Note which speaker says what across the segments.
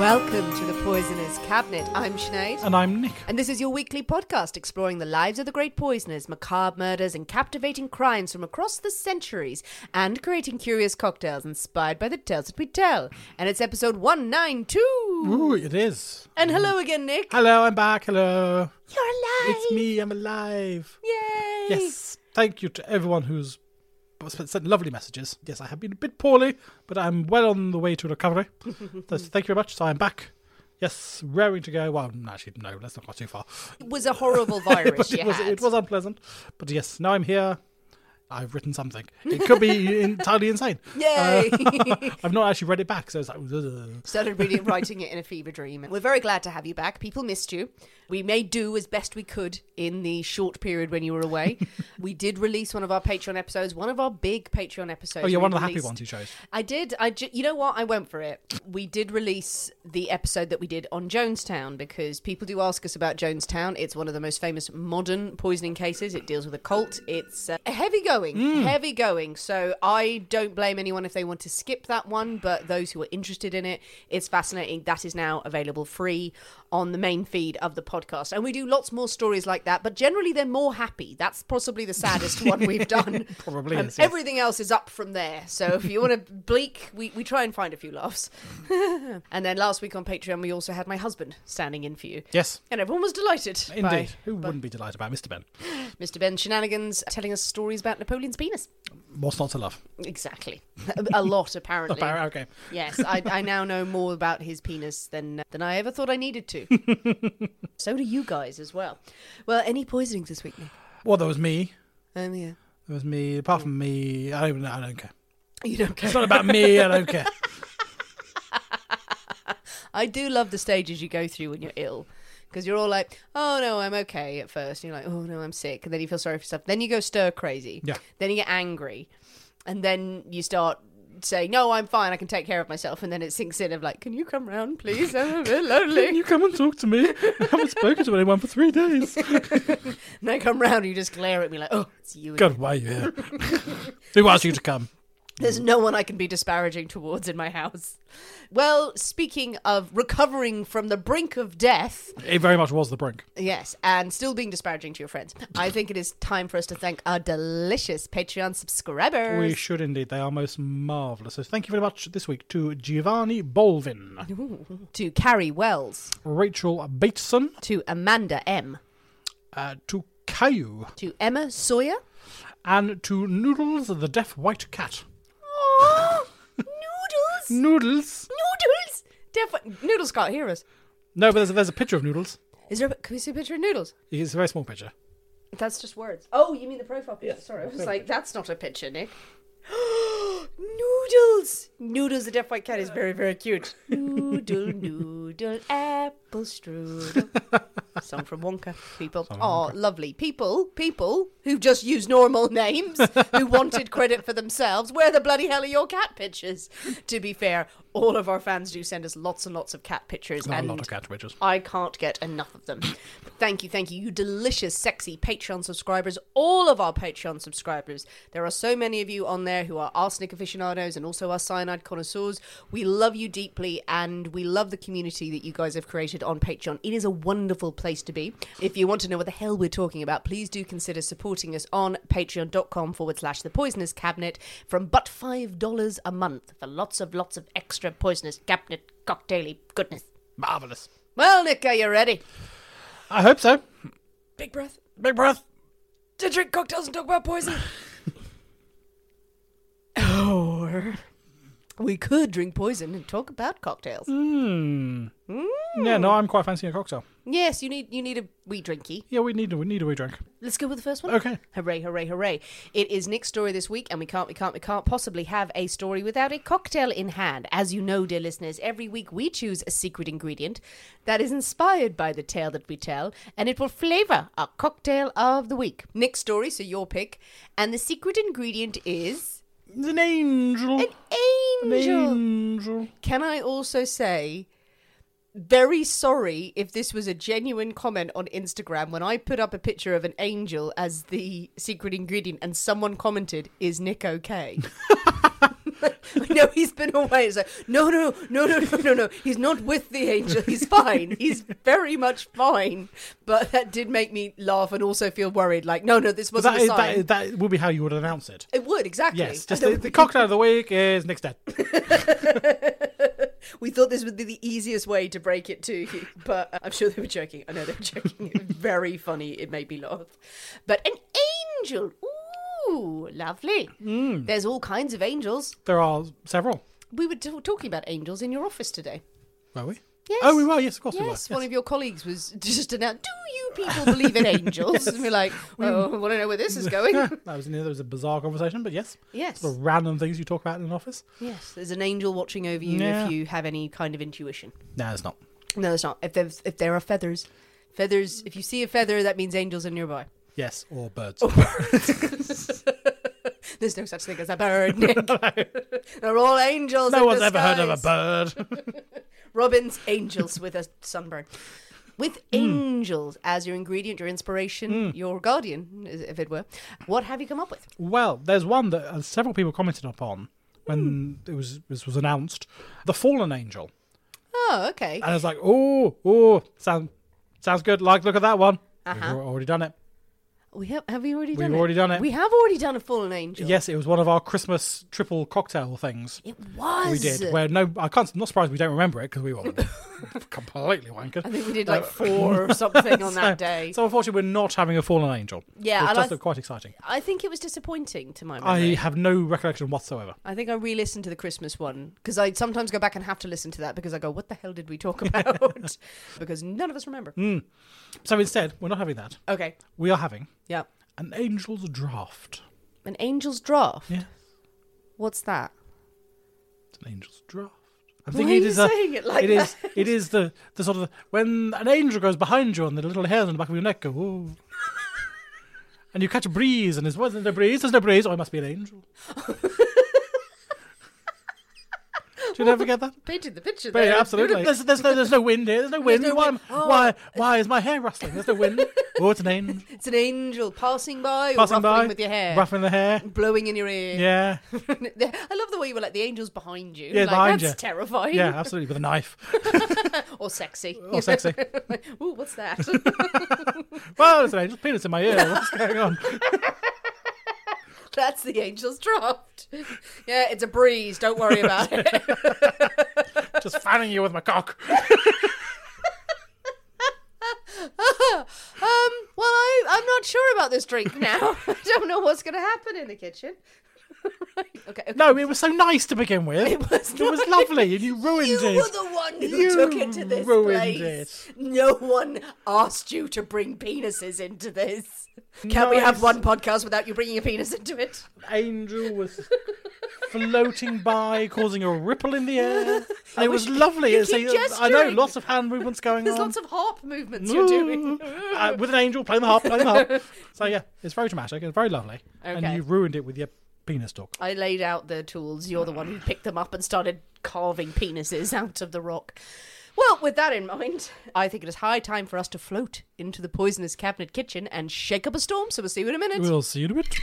Speaker 1: Welcome to the Poisoner's Cabinet. I'm Sinead.
Speaker 2: And I'm Nick.
Speaker 1: And this is your weekly podcast exploring the lives of the great poisoners, macabre murders, and captivating crimes from across the centuries, and creating curious cocktails inspired by the tales that we tell. And it's episode 192.
Speaker 2: Ooh, it is.
Speaker 1: And hello again, Nick.
Speaker 2: Hello, I'm back. Hello.
Speaker 1: You're alive.
Speaker 2: It's me. I'm alive.
Speaker 1: Yay.
Speaker 2: Yes. Thank you to everyone who's sent lovely messages. Yes, I have been a bit poorly, but I'm well on the way to recovery. so thank you very much. So I'm back. Yes, raring to go. Well, actually, no, let's not go too far.
Speaker 1: It was a horrible virus
Speaker 2: it, was, it was unpleasant. But yes, now I'm here. I've written something. It could be entirely insane.
Speaker 1: Yay.
Speaker 2: I've not actually read it back, so it's like. ugh.
Speaker 1: Started reading, writing it in a fever dream. We're very glad to have you back. People missed you. We made do as best we could in the short period when you were away. we did release one of our Patreon episodes, one of our big Patreon episodes.
Speaker 2: Oh, yeah,
Speaker 1: we
Speaker 2: one of the happy ones you chose.
Speaker 1: I did. I ju- you know what? I went for it. We did release the episode that we did on Jonestown because people do ask us about Jonestown. It's one of the most famous modern poisoning cases. It deals with a cult. It's uh, heavy going,
Speaker 2: Hmm.
Speaker 1: heavy going. So I don't blame anyone if they want to skip that one, but those who are interested in it, it's fascinating. That is now available free on the main feed of the podcast. And we do lots more stories like that, but generally they're more happy. That's possibly the saddest one we've done.
Speaker 2: Probably
Speaker 1: Um,
Speaker 2: is, yes.
Speaker 1: Everything else is up from there. So if you want to bleak, we, we try and find a few laughs. and then last week on Patreon, we also had my husband standing in for you.
Speaker 2: Yes,
Speaker 1: And everyone was delighted.
Speaker 2: indeed.
Speaker 1: by-
Speaker 2: Who wouldn't be delighted about Mr. Ben?
Speaker 1: Mr. Ben Shenanigans telling us stories about Napoleon's penis.
Speaker 2: What's not to love?
Speaker 1: Exactly. a lot, apparently.
Speaker 2: Appar- Okay.
Speaker 1: Yes, I, I now know more about his penis than than I ever thought I needed to. so do you guys as well. Well, any poisonings this week, Nick?
Speaker 2: Well, there was me.
Speaker 1: Um, yeah.
Speaker 2: There was me. Apart from me, I don't, I don't care.
Speaker 1: You don't care.
Speaker 2: It's not about me. I don't care.
Speaker 1: I do love the stages you go through when you're ill. Because you're all like, oh no, I'm okay at first. And you're like, oh no, I'm sick. And then you feel sorry for stuff. Then you go stir crazy.
Speaker 2: Yeah.
Speaker 1: Then you get angry. And then you start saying, no, I'm fine. I can take care of myself. And then it sinks in of like, can you come round, please? I'm a bit lonely.
Speaker 2: Can you come and talk to me? I haven't spoken to anyone for three days.
Speaker 1: and I come round and you just glare at me like, oh, it's you.
Speaker 2: God, why are you here? Who asked you to come?
Speaker 1: There's no one I can be disparaging towards in my house. Well, speaking of recovering from the brink of death,
Speaker 2: It very much was the brink.
Speaker 1: Yes, and still being disparaging to your friends. I think it is time for us to thank our delicious Patreon subscribers.
Speaker 2: We should indeed. They are most marvellous. So thank you very much this week to Giovanni Bolvin,
Speaker 1: to Carrie Wells,
Speaker 2: Rachel Bateson,
Speaker 1: to Amanda M,
Speaker 2: uh, to Caillou,
Speaker 1: to Emma Sawyer.
Speaker 2: and to Noodles the Deaf White Cat.
Speaker 1: Noodles!
Speaker 2: Noodles?
Speaker 1: Noodles! Def- noodles can't hear us.
Speaker 2: No, but there's a, there's a picture of Noodles.
Speaker 1: Is there? A, can we see a picture of noodles?
Speaker 2: It's a very small picture.
Speaker 1: That's just words. Oh, you mean the profile picture? Sorry, I was like, that's not a picture, Nick. noodles! Noodles, the deaf white cat is very, very cute. Noodle, noodle, Maple strudel. Song from Wonka. People. Oh, lovely. People, people who just use normal names, who wanted credit for themselves. Where the bloody hell are your cat pictures? To be fair, all of our fans do send us lots and lots of cat pictures.
Speaker 2: Not
Speaker 1: and
Speaker 2: a lot of cat pictures.
Speaker 1: I can't get enough of them. Thank you, thank you, you delicious, sexy Patreon subscribers, all of our Patreon subscribers. There are so many of you on there who are arsenic aficionados and also our cyanide connoisseurs. We love you deeply and we love the community that you guys have created on Patreon. It is a wonderful place to be. If you want to know what the hell we're talking about, please do consider supporting us on patreon.com forward slash the Poisoners' Cabinet from but $5 a month for lots of lots of extra Poisoners' Cabinet cocktaily goodness.
Speaker 2: Marvelous.
Speaker 1: Well, Nick, are you ready?
Speaker 2: I hope so.
Speaker 1: Big breath.
Speaker 2: Big breath.
Speaker 1: To drink cocktails and talk about poison. or we could drink poison and talk about cocktails.
Speaker 2: Hmm. Yeah, no, I'm quite fancying a cocktail.
Speaker 1: Yes, you need you need a wee drinky.
Speaker 2: Yeah, we need we need a wee drink.
Speaker 1: Let's go with the first one.
Speaker 2: Okay.
Speaker 1: Hooray, hooray, hooray. It is Nick's story this week, and we can't, we can't, we can't possibly have a story without a cocktail in hand. As you know, dear listeners, every week we choose a secret ingredient that is inspired by the tale that we tell, and it will flavour our cocktail of the week. Nick's story, so your pick, and the secret ingredient is
Speaker 2: It's an angel.
Speaker 1: an
Speaker 2: An
Speaker 1: angel.
Speaker 2: angel.
Speaker 1: Can I also say, very sorry if this was a genuine comment on Instagram when I put up a picture of an angel as the secret ingredient and someone commented, Is Nick okay? I know he's been away. It's like, no, no, no, no, no, no, no. He's not with the angel. He's fine. He's very much fine. But that did make me laugh and also feel worried. Like, no, no, this wasn't
Speaker 2: that,
Speaker 1: a sign.
Speaker 2: that, that would be how you would announce it.
Speaker 1: it would, exactly.
Speaker 2: Yes, just the, the cocktail of the week is Nick's dead.
Speaker 1: We thought this would be the easiest way to break it to you, but uh, I'm sure they were joking. I know they were joking. Very funny. It made me laugh. But an angel. Ooh, lovely.
Speaker 2: Hmm.
Speaker 1: There's all kinds of angels.
Speaker 2: There are several.
Speaker 1: We were t- talking about angels in your office today.
Speaker 2: Were we?
Speaker 1: Yes.
Speaker 2: Oh, we were. Yes, of course
Speaker 1: Yes,
Speaker 2: we were.
Speaker 1: Yes, one of your colleagues was just announced, Do you people believe in angels? And we're like, Oh, I want to know where this is going.
Speaker 2: That was that was a bizarre conversation, but yes,
Speaker 1: yes.
Speaker 2: the random things you talk about in an office.
Speaker 1: Yes, there's an angel watching over you
Speaker 2: Yeah.
Speaker 1: if you have any kind of intuition.
Speaker 2: No, it's not.
Speaker 1: No, there's not. If there's if there are feathers, feathers. If you see a feather, that means angels are nearby.
Speaker 2: Yes, or birds.
Speaker 1: There's no such thing as a bird, Nick. They're all angels.
Speaker 2: no one's ever heard of a bird.
Speaker 1: Robin's angels with a sunburn. With
Speaker 2: Hmm.
Speaker 1: angels as your ingredient, your inspiration, your guardian, if it were. What have you come up with?
Speaker 2: well, there's one that uh, several people commented upon when it was this was announced. The fallen angel,
Speaker 1: Oh, okay.
Speaker 2: and I was like, oh, oh, sound sounds good. Like, look at that one. We've
Speaker 1: Uh-huh.
Speaker 2: al- already done it.
Speaker 1: We have have we already
Speaker 2: We've
Speaker 1: done it?
Speaker 2: already done it.
Speaker 1: We have already done a fallen angel.
Speaker 2: Yes, it was one of our Christmas triple cocktail things.
Speaker 1: It was.
Speaker 2: We did. Where no, I can't. I'm not surprised we don't remember it because we were completely wankered.
Speaker 1: I think we did like uh, four or something on that day.
Speaker 2: So unfortunately, we're not having a fallen angel.
Speaker 1: Yeah,
Speaker 2: which
Speaker 1: and
Speaker 2: does
Speaker 1: I-
Speaker 2: look quite exciting.
Speaker 1: I think it was disappointing to my
Speaker 2: I
Speaker 1: memory.
Speaker 2: have no recollection whatsoever.
Speaker 1: I think I re-listened to the Christmas one because I sometimes go back and have to listen to that because I go, "What the hell did we talk about?" because none of us remember. Hmm.
Speaker 2: So instead, we're not having that.
Speaker 1: Okay,
Speaker 2: We are having
Speaker 1: yeah,
Speaker 2: an angel's draft.
Speaker 1: an angel's draft.
Speaker 2: Yeah,
Speaker 1: What's that?
Speaker 2: it's an angel's draft. I'm
Speaker 1: Why
Speaker 2: thinking
Speaker 1: are
Speaker 2: it
Speaker 1: you saying it like
Speaker 2: it is-
Speaker 1: that?
Speaker 2: It is the the sort of when an angel goes behind you and the little hairs on the back of your neck go. Whoa. And you catch a breeze, and there's wasn't a breeze? There's no breeze. Oh, it must be an angel. Do you never get that?
Speaker 1: Painted the picture
Speaker 2: But
Speaker 1: there.
Speaker 2: yeah, absolutely. There's, there's, no, there's no wind here. There's no wind.
Speaker 1: no
Speaker 2: why,
Speaker 1: wind. Oh.
Speaker 2: why, why is my hair rustling? There's no wind. Oh, it's an angel
Speaker 1: It's an angel passing by,
Speaker 2: passing
Speaker 1: or ruffling
Speaker 2: by,
Speaker 1: with your hair,
Speaker 2: ruffling the hair.
Speaker 1: blowing in your ear.
Speaker 2: Yeah,
Speaker 1: I love the way you were like the angel's behind you.
Speaker 2: Yeah,
Speaker 1: like,
Speaker 2: behind
Speaker 1: that's
Speaker 2: you.
Speaker 1: terrifying.
Speaker 2: yeah, absolutely, with a knife.
Speaker 1: or sexy.
Speaker 2: Or sexy.
Speaker 1: Ooh, what's that?
Speaker 2: Well, there's an angel's penis in my ear. What's going on?
Speaker 1: That's the angel's draft. Yeah, it's a breeze. Don't worry about it.
Speaker 2: Just fanning you with my cock.
Speaker 1: Um, well, I, I'm not sure about this drink now. I don't know what's going to happen in the kitchen. right. Okay. okay.
Speaker 2: No, it was so nice to begin with.
Speaker 1: It was
Speaker 2: It was lovely, and you ruined
Speaker 1: You
Speaker 2: it.
Speaker 1: You were the one who
Speaker 2: You
Speaker 1: took it to this
Speaker 2: ruined
Speaker 1: place.
Speaker 2: it.
Speaker 1: No one asked you to bring penises into this. Can we have one podcast without you bringing a penis into it?
Speaker 2: Angel was floating by, causing a ripple in the air. It was lovely. It's
Speaker 1: keep
Speaker 2: a- I know, lots of hand movements going
Speaker 1: There's
Speaker 2: on.
Speaker 1: There's lots of harp movements you're doing.
Speaker 2: uh, with an angel playing the harp, playing the harp. So yeah, it's very dramatic and very lovely.
Speaker 1: Okay.
Speaker 2: And you ruined it with your penis talk.
Speaker 1: I laid out the tools. You're the one who picked them up and started carving penises out of the rock. Well, with that in mind, I think it is high time for us to float into the Poisoners' Cabinet kitchen and shake up a storm. So we'll see you in a minute.
Speaker 2: We'll see you in a bit.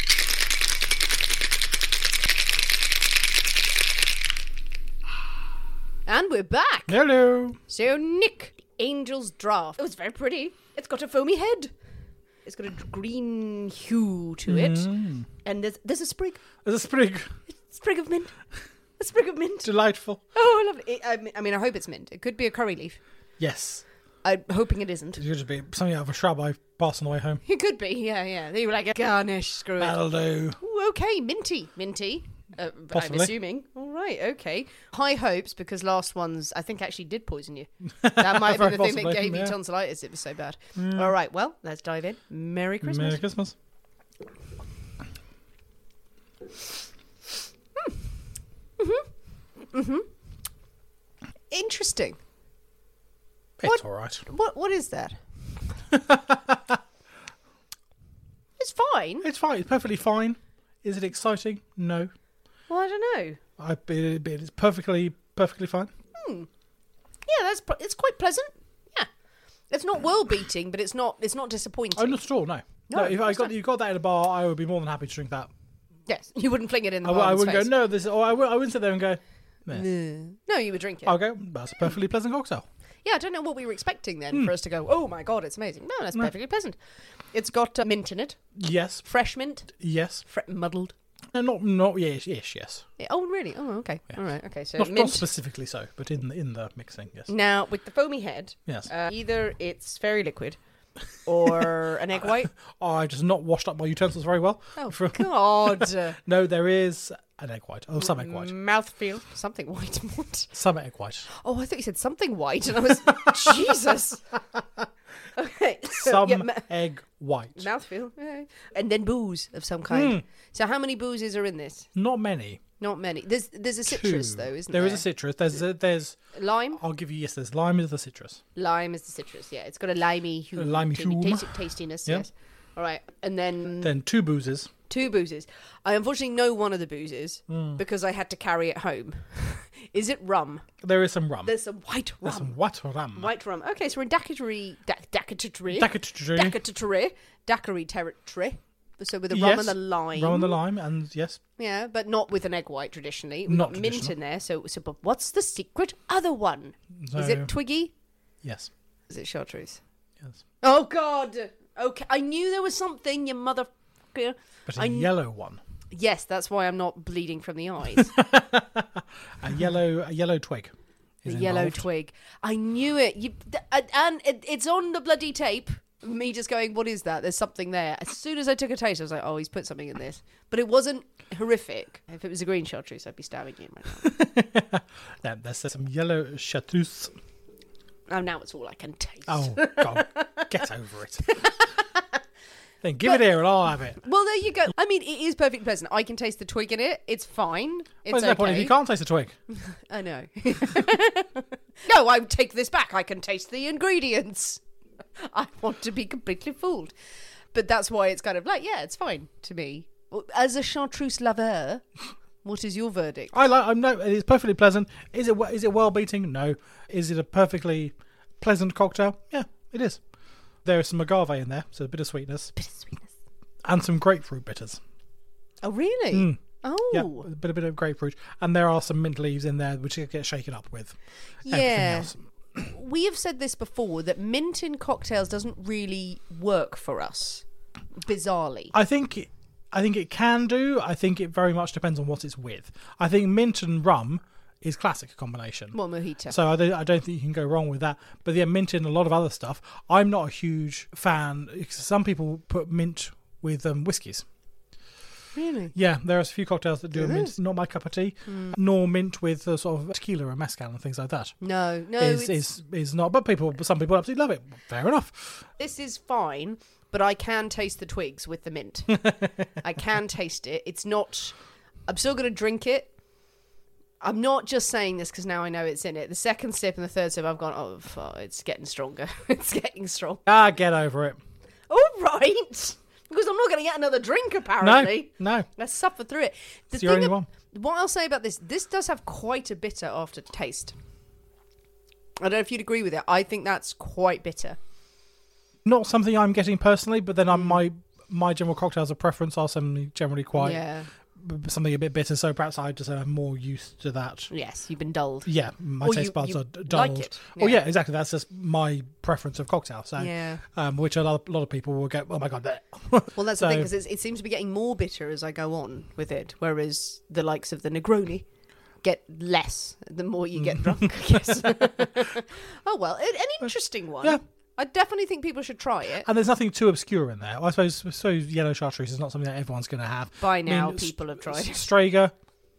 Speaker 1: And we're back.
Speaker 2: Hello.
Speaker 1: So, Nick, the Angel's Draft. It was very pretty. It's got a foamy head. It's got a green hue to it.
Speaker 2: Mm.
Speaker 1: And there's, there's a sprig.
Speaker 2: There's a sprig.
Speaker 1: Sprig of mint. A sprig of mint.
Speaker 2: Delightful.
Speaker 1: Oh, lovely. It- I mean, I mean, I hope it's mint. It could be a curry leaf.
Speaker 2: Yes.
Speaker 1: I'm hoping it isn't.
Speaker 2: It could just be something out of a shrub I passed on the way home.
Speaker 1: It could be, yeah, yeah. They were like, a garnish, screw it.
Speaker 2: That'll do.
Speaker 1: Ooh, okay, minty, minty. Uh, I'm assuming. All right, okay. High hopes because last ones I think actually did poison you. That might have been the
Speaker 2: Very
Speaker 1: thing that
Speaker 2: possibly,
Speaker 1: gave you
Speaker 2: yeah.
Speaker 1: tonsillitis. It was so bad. All right, well, let's dive in. Merry Christmas.
Speaker 2: Merry Christmas. Hmm. Hmm. Hmm.
Speaker 1: Interesting.
Speaker 2: It's
Speaker 1: What?
Speaker 2: all right.
Speaker 1: What? What is that? it's fine.
Speaker 2: It's fine. It's perfectly fine. Is it exciting? No.
Speaker 1: Well, I don't know.
Speaker 2: I, it, it's perfectly, perfectly fine. Hmm.
Speaker 1: Yeah, that's it's quite pleasant. Yeah, it's not world beating, but it's not it's not disappointing.
Speaker 2: Oh, not at all. No.
Speaker 1: No,
Speaker 2: No, if I got
Speaker 1: not.
Speaker 2: you got that in a bar, I would be more than happy to drink that.
Speaker 1: Yes, you wouldn't fling it in the
Speaker 2: I, I wouldn't
Speaker 1: face.
Speaker 2: go. No, this. Or I, w- I wouldn't sit there and go. Meh.
Speaker 1: No, you would drink it.
Speaker 2: I'll go. That's a perfectly pleasant cocktail.
Speaker 1: Yeah, I don't know what we were expecting then
Speaker 2: Hmm.
Speaker 1: for us to go. Oh my god, it's amazing. No, that's perfectly pleasant. It's got uh, mint in it,
Speaker 2: Yes.
Speaker 1: fresh mint,
Speaker 2: Yes.
Speaker 1: fre- muddled.
Speaker 2: No, not not yes. Yes. Yes.
Speaker 1: Oh, really? Oh, okay. All right. Okay. So
Speaker 2: Not, not specifically so, but in the, in the mixing. Yes.
Speaker 1: now with the foamy head,
Speaker 2: Yes.
Speaker 1: uh, either it's very liquid, or an egg white.
Speaker 2: Oh, I just not washed up my utensils very well.
Speaker 1: Oh
Speaker 2: From-
Speaker 1: God.
Speaker 2: No, there is an egg white. Oh, some egg white.
Speaker 1: Mouthfeel. Something white.
Speaker 2: Some egg white.
Speaker 1: Oh, I thought you said something white, and I was Jesus. Okay.
Speaker 2: Some
Speaker 1: yeah, ma-
Speaker 2: egg white.
Speaker 1: mouthfeel. Yeah. And then booze of some kind.
Speaker 2: Hmm.
Speaker 1: So how many boozes are in this?
Speaker 2: Not many.
Speaker 1: Not many. There's there's a citrus
Speaker 2: Two.
Speaker 1: though, isn't
Speaker 2: There
Speaker 1: there?
Speaker 2: is a citrus. There's a, there's.
Speaker 1: lime.
Speaker 2: I'll give you yes. There's lime is the citrus.
Speaker 1: Lime is the citrus. Yeah, it's got a limey hue.
Speaker 2: A limey hue.
Speaker 1: Taste- tastiness.
Speaker 2: Yeah.
Speaker 1: Yes. All right, and then
Speaker 2: Then two boozes.
Speaker 1: Two boozes. I unfortunately know one of the boozes
Speaker 2: Hmm.
Speaker 1: because I had to carry it home. is it rum?
Speaker 2: There is some rum.
Speaker 1: There's some white rum.
Speaker 2: There's some white rum.
Speaker 1: White rum. Okay, so we're in daiquiri. Da- daiquiri.
Speaker 2: Daiquiri.
Speaker 1: Daiquiri. Daiquiri territory. So with the rum and the lime.
Speaker 2: Rum and the lime, and yes,
Speaker 1: Yeah, but not with an egg white traditionally. We've
Speaker 2: Not
Speaker 1: got mint
Speaker 2: traditional.
Speaker 1: in there. So, so, but what's the secret other one? Is it Twiggy?
Speaker 2: yes,
Speaker 1: Is it chartreuse?
Speaker 2: yes.
Speaker 1: Oh God! Okay, I knew there was something. You motherfucker.
Speaker 2: But a
Speaker 1: I
Speaker 2: yellow one,
Speaker 1: Yes, that's why I'm not bleeding from the eyes.
Speaker 2: a yellow, a yellow twig. is
Speaker 1: yellow twig. I knew it. You th- and- and it, it's on the bloody tape. Me just going, what is that? There's something there. As soon as I took a taste, I was like, oh, he's put something in this. But it wasn't horrific. If it was a green chartreuse, I'd be stabbing you. Right now.
Speaker 2: Yeah, there's some yellow chartreuse.
Speaker 1: oh, now it's all I can taste.
Speaker 2: Oh, God, get over it. Then give it here, and I'll have it.
Speaker 1: Well, there you go. I mean, it is perfectly pleasant. I can taste the twig in it. It's fine. It's
Speaker 2: What's
Speaker 1: okay.
Speaker 2: that point if you can't taste the twig?
Speaker 1: I know. no, I take this back. I can taste the ingredients. I want to be completely fooled. But that's why it's kind of like, yeah, it's fine to me. As a chartreuse lover, what is your verdict?
Speaker 2: I like. I'm no. It's perfectly pleasant. Is it? Is it well beating? No. Is it a perfectly pleasant cocktail? Yeah, it is. There is some agave in there, so a bit of sweetness, and some grapefruit bitters.
Speaker 1: Oh, really? Mm. Oh,
Speaker 2: Yeah, a bit, a bit of grapefruit, and there are some mint leaves in there which get shaken up with.
Speaker 1: Yeah. we have said this before that mint in cocktails doesn't really work for us, bizarrely.
Speaker 2: I think. I think it can do. I think it very much depends on what it's with. I think mint and rum is classic combination.
Speaker 1: Well, mojito.
Speaker 2: So I don't, I don't think you can go wrong with that. But yeah, mint in a lot of other stuff. I'm not a huge fan. Some people put mint with um, whiskies.
Speaker 1: really?
Speaker 2: Yeah, there are a few cocktails that do a mint. Not my cup of tea.
Speaker 1: Hmm.
Speaker 2: Nor mint with uh, sort of tequila and mezcal and things like that.
Speaker 1: No, no.
Speaker 2: is,
Speaker 1: it's-
Speaker 2: is is not. But people, some people absolutely love it. Fair enough.
Speaker 1: this is fine, but I can taste the twigs with the mint. I can taste it. It's not. I'm still going to drink it, I'm not just saying this because now I know it's in it. The second sip and the third sip, I've gone, oh, fuck, it's getting stronger. it's getting strong.
Speaker 2: Ah, get over it.
Speaker 1: All right. Because I'm not going to get another drink, apparently.
Speaker 2: no. no.
Speaker 1: Let's suffer through it. The
Speaker 2: It's your only
Speaker 1: ab-
Speaker 2: one.
Speaker 1: What I'll say about this, this does have quite a bitter aftertaste. I don't know if you'd agree with it. I think that's quite bitter.
Speaker 2: Not something I'm getting personally, but then I'm, my my general cocktails of preference are generally quite
Speaker 1: yeah.
Speaker 2: Something a bit bitter. So perhaps I just am more used to that.
Speaker 1: Yes, you've been dulled.
Speaker 2: Yeah, my
Speaker 1: Or
Speaker 2: taste
Speaker 1: you-
Speaker 2: buds
Speaker 1: you
Speaker 2: are d-
Speaker 1: like
Speaker 2: dulled.
Speaker 1: it.
Speaker 2: Oh
Speaker 1: Yeah.
Speaker 2: yeah, exactly. That's just my preference of cocktail. So
Speaker 1: Yeah.
Speaker 2: um, which a lot, a lot of people will go, oh my god, that.
Speaker 1: Well, that's the thing because it seems to be getting more bitter as I go on with it, whereas the likes of the Negroni get less the more you get drunk. I guess. oh well, an an interesting one.
Speaker 2: Yeah.
Speaker 1: I definitely think people should try it.
Speaker 2: and there's nothing too obscure in there. I suppose I suppose yellow chartreuse is not something that everyone's going to have.
Speaker 1: By
Speaker 2: I mean,
Speaker 1: now, people have tried.
Speaker 2: s- Strega,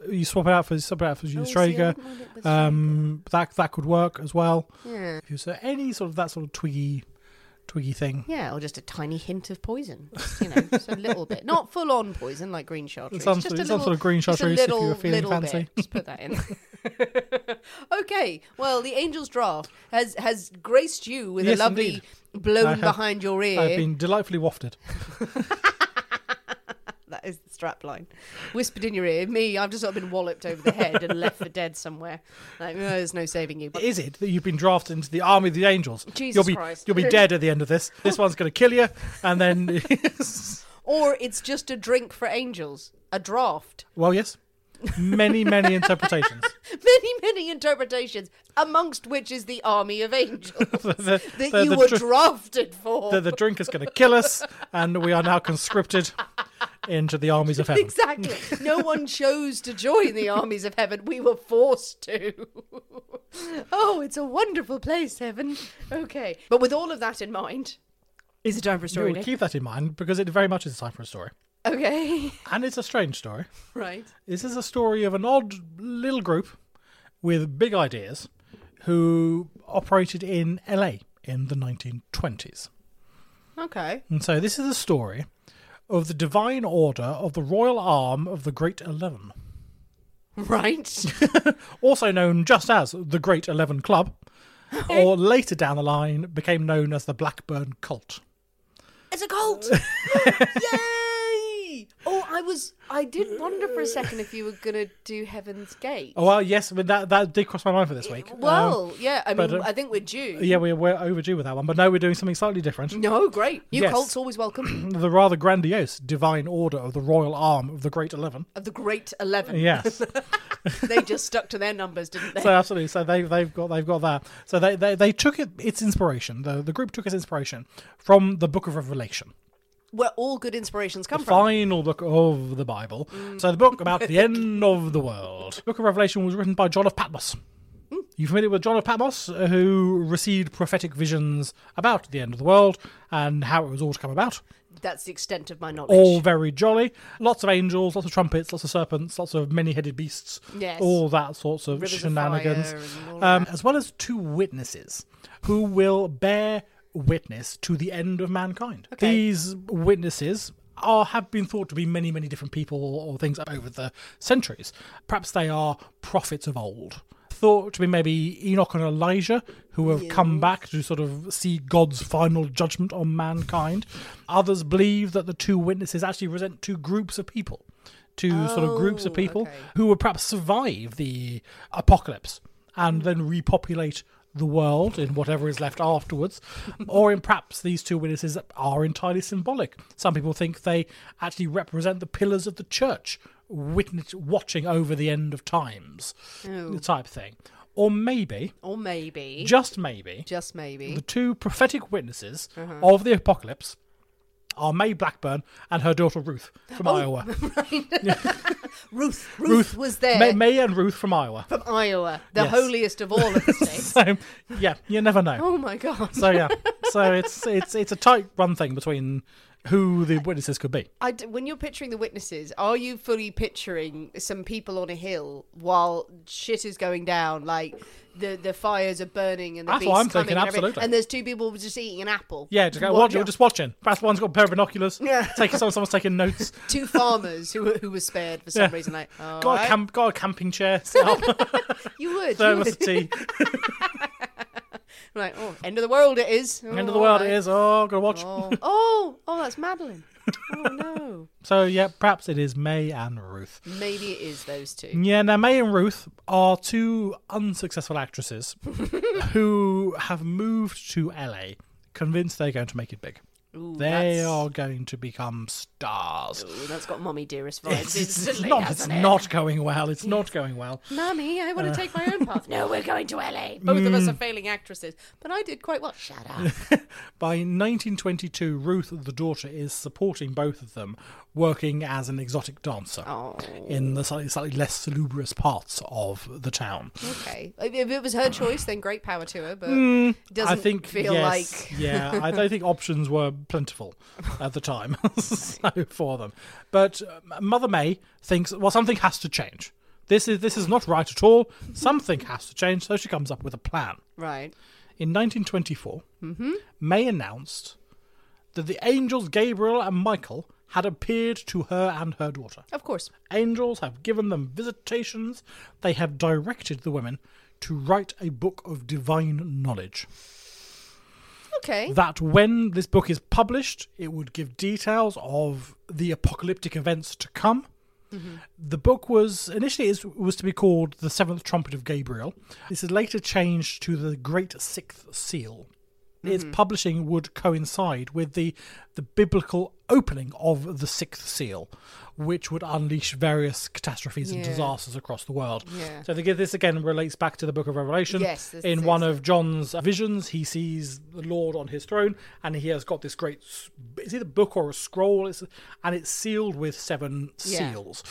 Speaker 2: you swap it out for swap it out for
Speaker 1: Oh, see, I
Speaker 2: Strega.
Speaker 1: wouldn't mind it with
Speaker 2: Um, that that could work as well.
Speaker 1: Yeah.
Speaker 2: So any sort of that sort of twiggy, twiggy thing.
Speaker 1: Yeah, or just a tiny hint of poison. You know, just a little bit. Not full on poison like green chartreuse.
Speaker 2: Some
Speaker 1: just
Speaker 2: sort-
Speaker 1: a
Speaker 2: some
Speaker 1: little,
Speaker 2: sort of green chartreuse if you were feeling
Speaker 1: little
Speaker 2: fancy.
Speaker 1: Bit. Just put that in. okay, well, the Angel's Draft has has graced you with
Speaker 2: Yes,
Speaker 1: a lovely
Speaker 2: indeed.
Speaker 1: Blown
Speaker 2: have-
Speaker 1: behind your ear.
Speaker 2: I've been delightfully wafted.
Speaker 1: That is the strap line. Whispered in your ear. Me, I've just sort of been walloped over the head and left for dead somewhere. Like, oh, there's no saving you. But
Speaker 2: Is it that you've been drafted into the army of the angels?
Speaker 1: Jesus
Speaker 2: you'll be
Speaker 1: Christ.
Speaker 2: you'll be dead at the end of this. This one's going to kill you, and then
Speaker 1: Or it's just a drink for angels. A draft.
Speaker 2: well, yes, many many interpretations.
Speaker 1: Many, many interpretations, amongst which is the army of angels
Speaker 2: the, the,
Speaker 1: that
Speaker 2: the-
Speaker 1: you
Speaker 2: the
Speaker 1: were
Speaker 2: dr-
Speaker 1: drafted for.
Speaker 2: the, the drink is going to kill us, and we are now conscripted into the armies of heaven.
Speaker 1: Exactly. No one chose to join the armies of heaven. We were forced to. oh, it's a wonderful place, heaven. Okay. But with all of that in mind, is it time for a story? Nick?
Speaker 2: keep that in mind because it very much is time for a story,
Speaker 1: Okay.
Speaker 2: and it's a strange story.
Speaker 1: right.
Speaker 2: This is a story of an odd little group with big ideas who operated in LA in the 1920s.
Speaker 1: Okay.
Speaker 2: And so this is a story of the Divine Order of the Royal Arm of the Great Eleven,
Speaker 1: Right.
Speaker 2: also known just as the Great Eleven Club, or later down the line became known as the Blackburn Cult.
Speaker 1: it's a cult. Yay! Oh, I was. I did wonder for a second if you were gonna do Heaven's Gate.
Speaker 2: Oh well, yes, mean, that that did cross my mind for this week. Um,
Speaker 1: Well, yeah. I mean,
Speaker 2: but, uh,
Speaker 1: I think we're due.
Speaker 2: yeah, we're, we're overdue with that one, but no, we're doing something slightly different.
Speaker 1: No, great. New
Speaker 2: Yes.
Speaker 1: cults always welcome.
Speaker 2: The rather grandiose Divine Order of the Royal Arm of the Great Eleven.
Speaker 1: of the Great Eleven.
Speaker 2: Yes.
Speaker 1: they just stuck to their numbers, didn't they?
Speaker 2: so absolutely. So they they've got they've got that. So they they, they took it its inspiration. The the group took its inspiration from the Book of Revelation,
Speaker 1: Where all good inspirations come
Speaker 2: the
Speaker 1: from.
Speaker 2: final book of the Bible. So the book about the end of the world. Book of Revelation was written by John of Patmos. You familiar with John of Patmos, uh, who received prophetic visions about the end of the world and how it was all to come about?
Speaker 1: That's the extent of my knowledge.
Speaker 2: all very jolly. Lots of angels, lots of trumpets, lots of serpents, lots of many-headed beasts.
Speaker 1: Yes.
Speaker 2: all that sorts of
Speaker 1: Rivers
Speaker 2: shenanigans,
Speaker 1: all
Speaker 2: um, as well as two witnesses who will bear witness to the end of mankind.
Speaker 1: Okay.
Speaker 2: These witnesses. Are, have been thought to be many, many different people or things over the centuries. Perhaps they are prophets of old. Thought to be maybe Enoch and Elijah, who have come back to sort of see God's final judgment on mankind. Others believe that the two witnesses actually represent two groups of people, two sort of groups of
Speaker 1: Oh,
Speaker 2: people
Speaker 1: okay.
Speaker 2: who would perhaps survive the apocalypse and then repopulate the world in whatever is left afterwards, or in perhaps these two witnesses are entirely symbolic. Some people think they actually represent the pillars of the church, witness, watching over the end of times,
Speaker 1: Oh.
Speaker 2: the type thing. Or maybe,
Speaker 1: Or maybe.
Speaker 2: just maybe,
Speaker 1: just maybe.
Speaker 2: the two prophetic witnesses
Speaker 1: Uh-huh.
Speaker 2: of the apocalypse are May Blackburn and her daughter Ruth from
Speaker 1: Oh,
Speaker 2: Iowa.
Speaker 1: Ruth, Ruth. was there
Speaker 2: May, May and Ruth from Iowa.
Speaker 1: from Iowa, the
Speaker 2: Yes.
Speaker 1: holiest of all of the states.
Speaker 2: So yeah, you never know.
Speaker 1: oh my god.
Speaker 2: So yeah, so it's it's it's a tight run thing between who the witnesses could be.
Speaker 1: I when you're picturing the witnesses, are you fully picturing some people on a hill while shit is going down, like the the fires are burning and the
Speaker 2: That's
Speaker 1: beasts
Speaker 2: what I'm
Speaker 1: coming
Speaker 2: thinking,
Speaker 1: and, everything,
Speaker 2: absolutely.
Speaker 1: and there's two people just eating an apple.
Speaker 2: Yeah, just go, watch, you're just watching. Perhaps one's got a pair of binoculars.
Speaker 1: Yeah.
Speaker 2: Taking someone, someone's taking notes.
Speaker 1: two farmers who were, who were spared for some
Speaker 2: Yeah.
Speaker 1: reason. Like, oh,
Speaker 2: Got a camp, got a camping chair. Sit up,
Speaker 1: you would, you
Speaker 2: thermos of tea.
Speaker 1: like, oh, end of the world it is.
Speaker 2: End of
Speaker 1: Oh,
Speaker 2: the world it
Speaker 1: alright.
Speaker 2: is. Oh, gotta watch.
Speaker 1: Oh, oh, oh, that's Madeline. Oh no.
Speaker 2: So yeah, perhaps it is May and Ruth.
Speaker 1: Maybe it is those two.
Speaker 2: Yeah, now May and Ruth are two unsuccessful actresses who have moved to LA, convinced they're going to make it big.
Speaker 1: Ooh,
Speaker 2: They
Speaker 1: that's-
Speaker 2: are going to become stars.
Speaker 1: Ooh, that's got Mommie Dearest vibes
Speaker 2: It's, it's not. It's
Speaker 1: it?
Speaker 2: not going well. It's not going well.
Speaker 1: Mummy, I want
Speaker 2: Uh.
Speaker 1: to take my own path. No, we're going to LA. Both of us
Speaker 2: Mm.
Speaker 1: are failing actresses, but I did quite well. Shut up.
Speaker 2: By 1922, Ruth, the daughter, is supporting both of them, working as an exotic dancer
Speaker 1: Oh,
Speaker 2: in the slightly, slightly less salubrious parts of the town.
Speaker 1: okay. If it was her choice, then great power to her. But it
Speaker 2: Mm,
Speaker 1: doesn't
Speaker 2: think
Speaker 1: feel
Speaker 2: yes,
Speaker 1: like
Speaker 2: yeah, I don't think options were plentiful at the time so for them. But uh, Mother May thinks, well, something has to change. This is this is not right at all. Something has to change. So she comes up with a plan.
Speaker 1: right.
Speaker 2: In 1924,
Speaker 1: Mm-hmm.
Speaker 2: May announced that the angels Gabriel and Michael had appeared to her and her daughter.
Speaker 1: Of course.
Speaker 2: Angels have given them visitations. They have directed the women to write a book of divine knowledge.
Speaker 1: Okay.
Speaker 2: That when this book is published, it would give details of the apocalyptic events to come. Mm-hmm. The book was initially was to be called The Seventh Trumpet of Gabriel. This is later changed to The Great Sixth Seal. Its publishing would coincide with the the biblical opening of the sixth seal, which would unleash various catastrophes and disasters across the world.
Speaker 1: Yeah.
Speaker 2: So this again relates back to the Book of Revelation.
Speaker 1: Yes,
Speaker 2: in one of John's visions, he sees the Lord on his throne, and he has got this great. s- Is it a book or a scroll? It's, and it's sealed with seven
Speaker 1: Yeah.
Speaker 2: seals.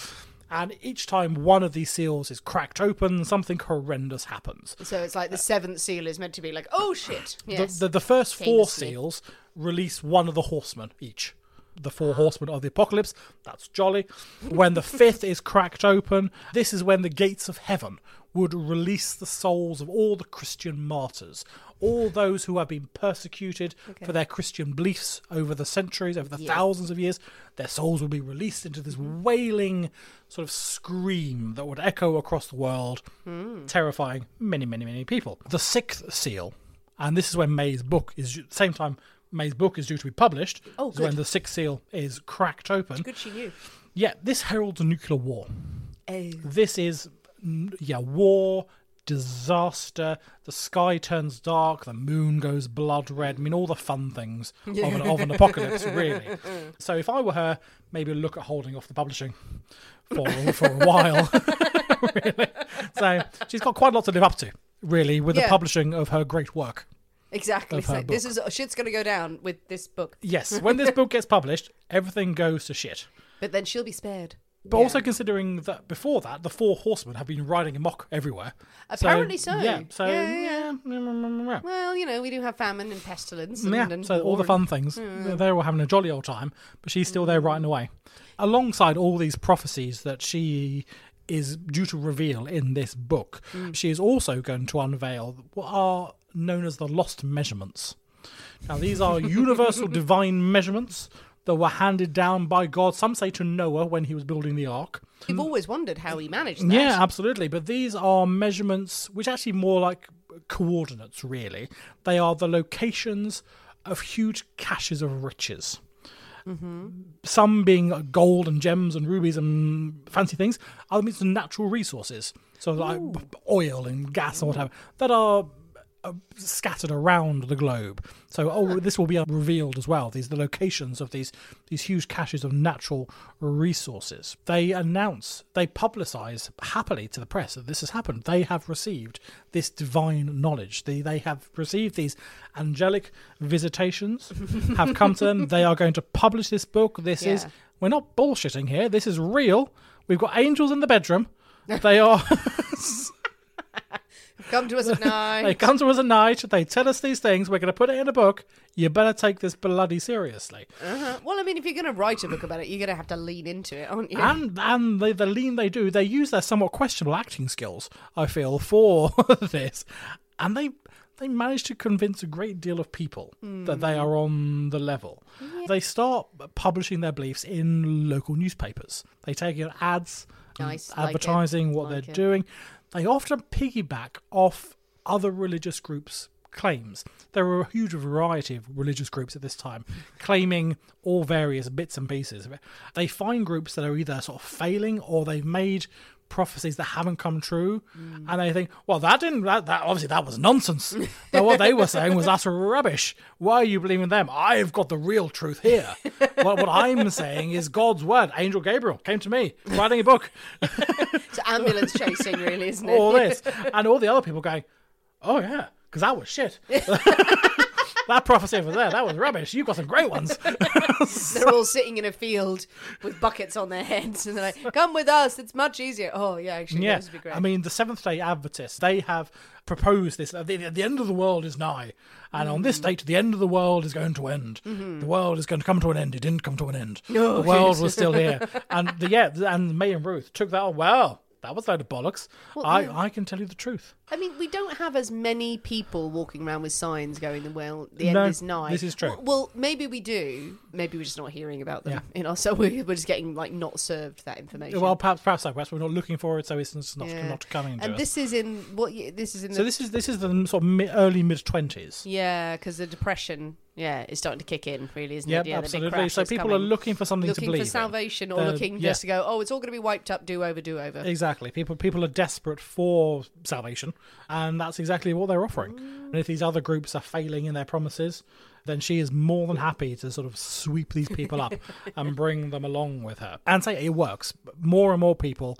Speaker 2: And each time one of these seals is cracked open, something horrendous happens.
Speaker 1: So it's like the seventh seal is meant to be like, oh shit. Yes.
Speaker 2: The, the, the first four
Speaker 1: Famously.
Speaker 2: seals release one of the horsemen each. The four horsemen of the apocalypse. That's jolly. When the fifth is cracked open, this is when the gates of heaven would release the souls of all the Christian martyrs, all those who have been persecuted for their Christian beliefs over the centuries, over the
Speaker 1: Yeah.
Speaker 2: thousands of years. Their souls will be released into this mm-hmm. wailing sort of scream that would echo across the world, hmm. terrifying many, many, many people. The sixth seal, and this is when May's book is same time May's book is due to be published.
Speaker 1: Oh,
Speaker 2: is when the sixth seal is cracked open.
Speaker 1: Good she knew.
Speaker 2: Yeah, this heralds a nuclear war.
Speaker 1: Oh.
Speaker 2: This is yeah war, disaster. The sky turns dark. The moon goes blood red. I mean, all the fun things of, an, of an apocalypse, really. So if I were her, maybe look at holding off the publishing for for a while. really. So she's got quite a lot to live up to, really, with the publishing of her great work.
Speaker 1: Exactly. So this is shit's gonna go down with this book,
Speaker 2: Yes, when this book gets published, everything goes to shit.
Speaker 1: but then she'll be spared.
Speaker 2: But
Speaker 1: Yeah.
Speaker 2: also considering that before that, the four horsemen have been riding amok everywhere.
Speaker 1: Apparently so.
Speaker 2: Yeah. So
Speaker 1: Yeah, yeah,
Speaker 2: yeah. Mm, mm, mm, yeah.
Speaker 1: Well, you know, we do have famine and pestilence. And,
Speaker 2: Yeah,
Speaker 1: and
Speaker 2: so all the fun
Speaker 1: and-
Speaker 2: things, they're all having a jolly old time, but she's still there writing away. Alongside all these prophecies that she is due to reveal in this book, she is also going to unveil what are known as the lost measurements. Now, these are universal divine measurements that were handed down by God, some say to Noah when he was building the ark.
Speaker 1: We've always wondered how he managed that.
Speaker 2: Yeah, absolutely. But these are measurements which actually more like coordinates, really. They are the locations of huge caches of riches. Mm-hmm. Some being gold and gems and rubies and fancy things, other means natural resources. So, like b- oil and gas or whatever, that are Uh, scattered around the globe. So, oh, this will be revealed as well. These the locations of these these huge caches of natural resources. They announce, they publicize happily to the press that this has happened. They have received this divine knowledge. They they have received these angelic visitations, have come to them. They are going to publish this book. This is we're not bullshitting here. This is real. We've got angels in the bedroom. They are
Speaker 1: Come to us at night.
Speaker 2: They come to us at night. They tell us these things. We're going to put it in a book. You better take this bloody seriously.
Speaker 1: Uh-huh. Well, I mean, if you're going to write a book about it, you're going to have to lean into it, aren't you?
Speaker 2: And and the, the lean they do, they use their somewhat questionable acting skills. I feel for this, and they they manage to convince a great deal of people that they are on the level. They start publishing their beliefs in local newspapers. They take in ads,
Speaker 1: Nice, like
Speaker 2: advertising what
Speaker 1: like
Speaker 2: they're
Speaker 1: it.
Speaker 2: doing. They often piggyback off other religious groups' claims. There were a huge variety of religious groups at this time claiming all various bits and pieces. They find groups that are either sort of failing or they've made prophecies that haven't come true.
Speaker 1: Mm.
Speaker 2: and they think well that didn't that, that obviously that was nonsense. Now, what they were saying was utter rubbish. Why are you believing them? I've got the real truth here. What, what i'm saying is god's word angel gabriel came to me writing a book.
Speaker 1: It's ambulance chasing, really, isn't it?
Speaker 2: all this, and all the other people going, "Oh yeah, because that was shit." That prophecy over there, that was rubbish. You've got some great ones.
Speaker 1: They're all sitting in a field with buckets on their heads, and they're like, "Come with us. It's much easier." Oh yeah, actually,
Speaker 2: yeah,
Speaker 1: those would be great.
Speaker 2: I mean, the Seventh Day Adventists they have proposed this. At the, the end of the world is nigh, and on
Speaker 1: Mm.
Speaker 2: this date, the end of the world is going to end.
Speaker 1: Mm-hmm.
Speaker 2: The world is going to come to an end. It didn't come to an end.
Speaker 1: Oh,
Speaker 2: the world
Speaker 1: yes.
Speaker 2: was still here, and the, yeah, and May and Ruth took that. on, Well, that was a load of bollocks. I
Speaker 1: yeah.
Speaker 2: I can tell you the truth.
Speaker 1: I mean, we don't have as many people walking around with signs going, the, "Well, the end
Speaker 2: No,
Speaker 1: is nigh."
Speaker 2: this is true.
Speaker 1: Well, well, maybe we do. Maybe we're just not hearing about them.
Speaker 2: Yeah.
Speaker 1: You know, so we're, we're just getting like not served that information.
Speaker 2: Well, perhaps perhaps. Perhaps we're not looking for it, so it's not
Speaker 1: Yeah.
Speaker 2: not coming to
Speaker 1: and
Speaker 2: us.
Speaker 1: this is in what? This is in
Speaker 2: So
Speaker 1: the
Speaker 2: this is this is the sort of mid, early mid twenties.
Speaker 1: yeah, because the depression, yeah, it's starting to kick in. Really, isn't
Speaker 2: Yep,
Speaker 1: it? Yeah,
Speaker 2: absolutely. So people are looking for something to believe.
Speaker 1: looking
Speaker 2: for
Speaker 1: salvation or
Speaker 2: They're-
Speaker 1: looking
Speaker 2: yeah.
Speaker 1: just to go, oh, it's all going to be wiped up, do over, do over.
Speaker 2: Exactly. People people are desperate for salvation, and that's exactly what they're offering. And if these other groups are failing in their promises, then she is more than happy to sort of sweep these people up and bring them along with her. And say it works. More and more people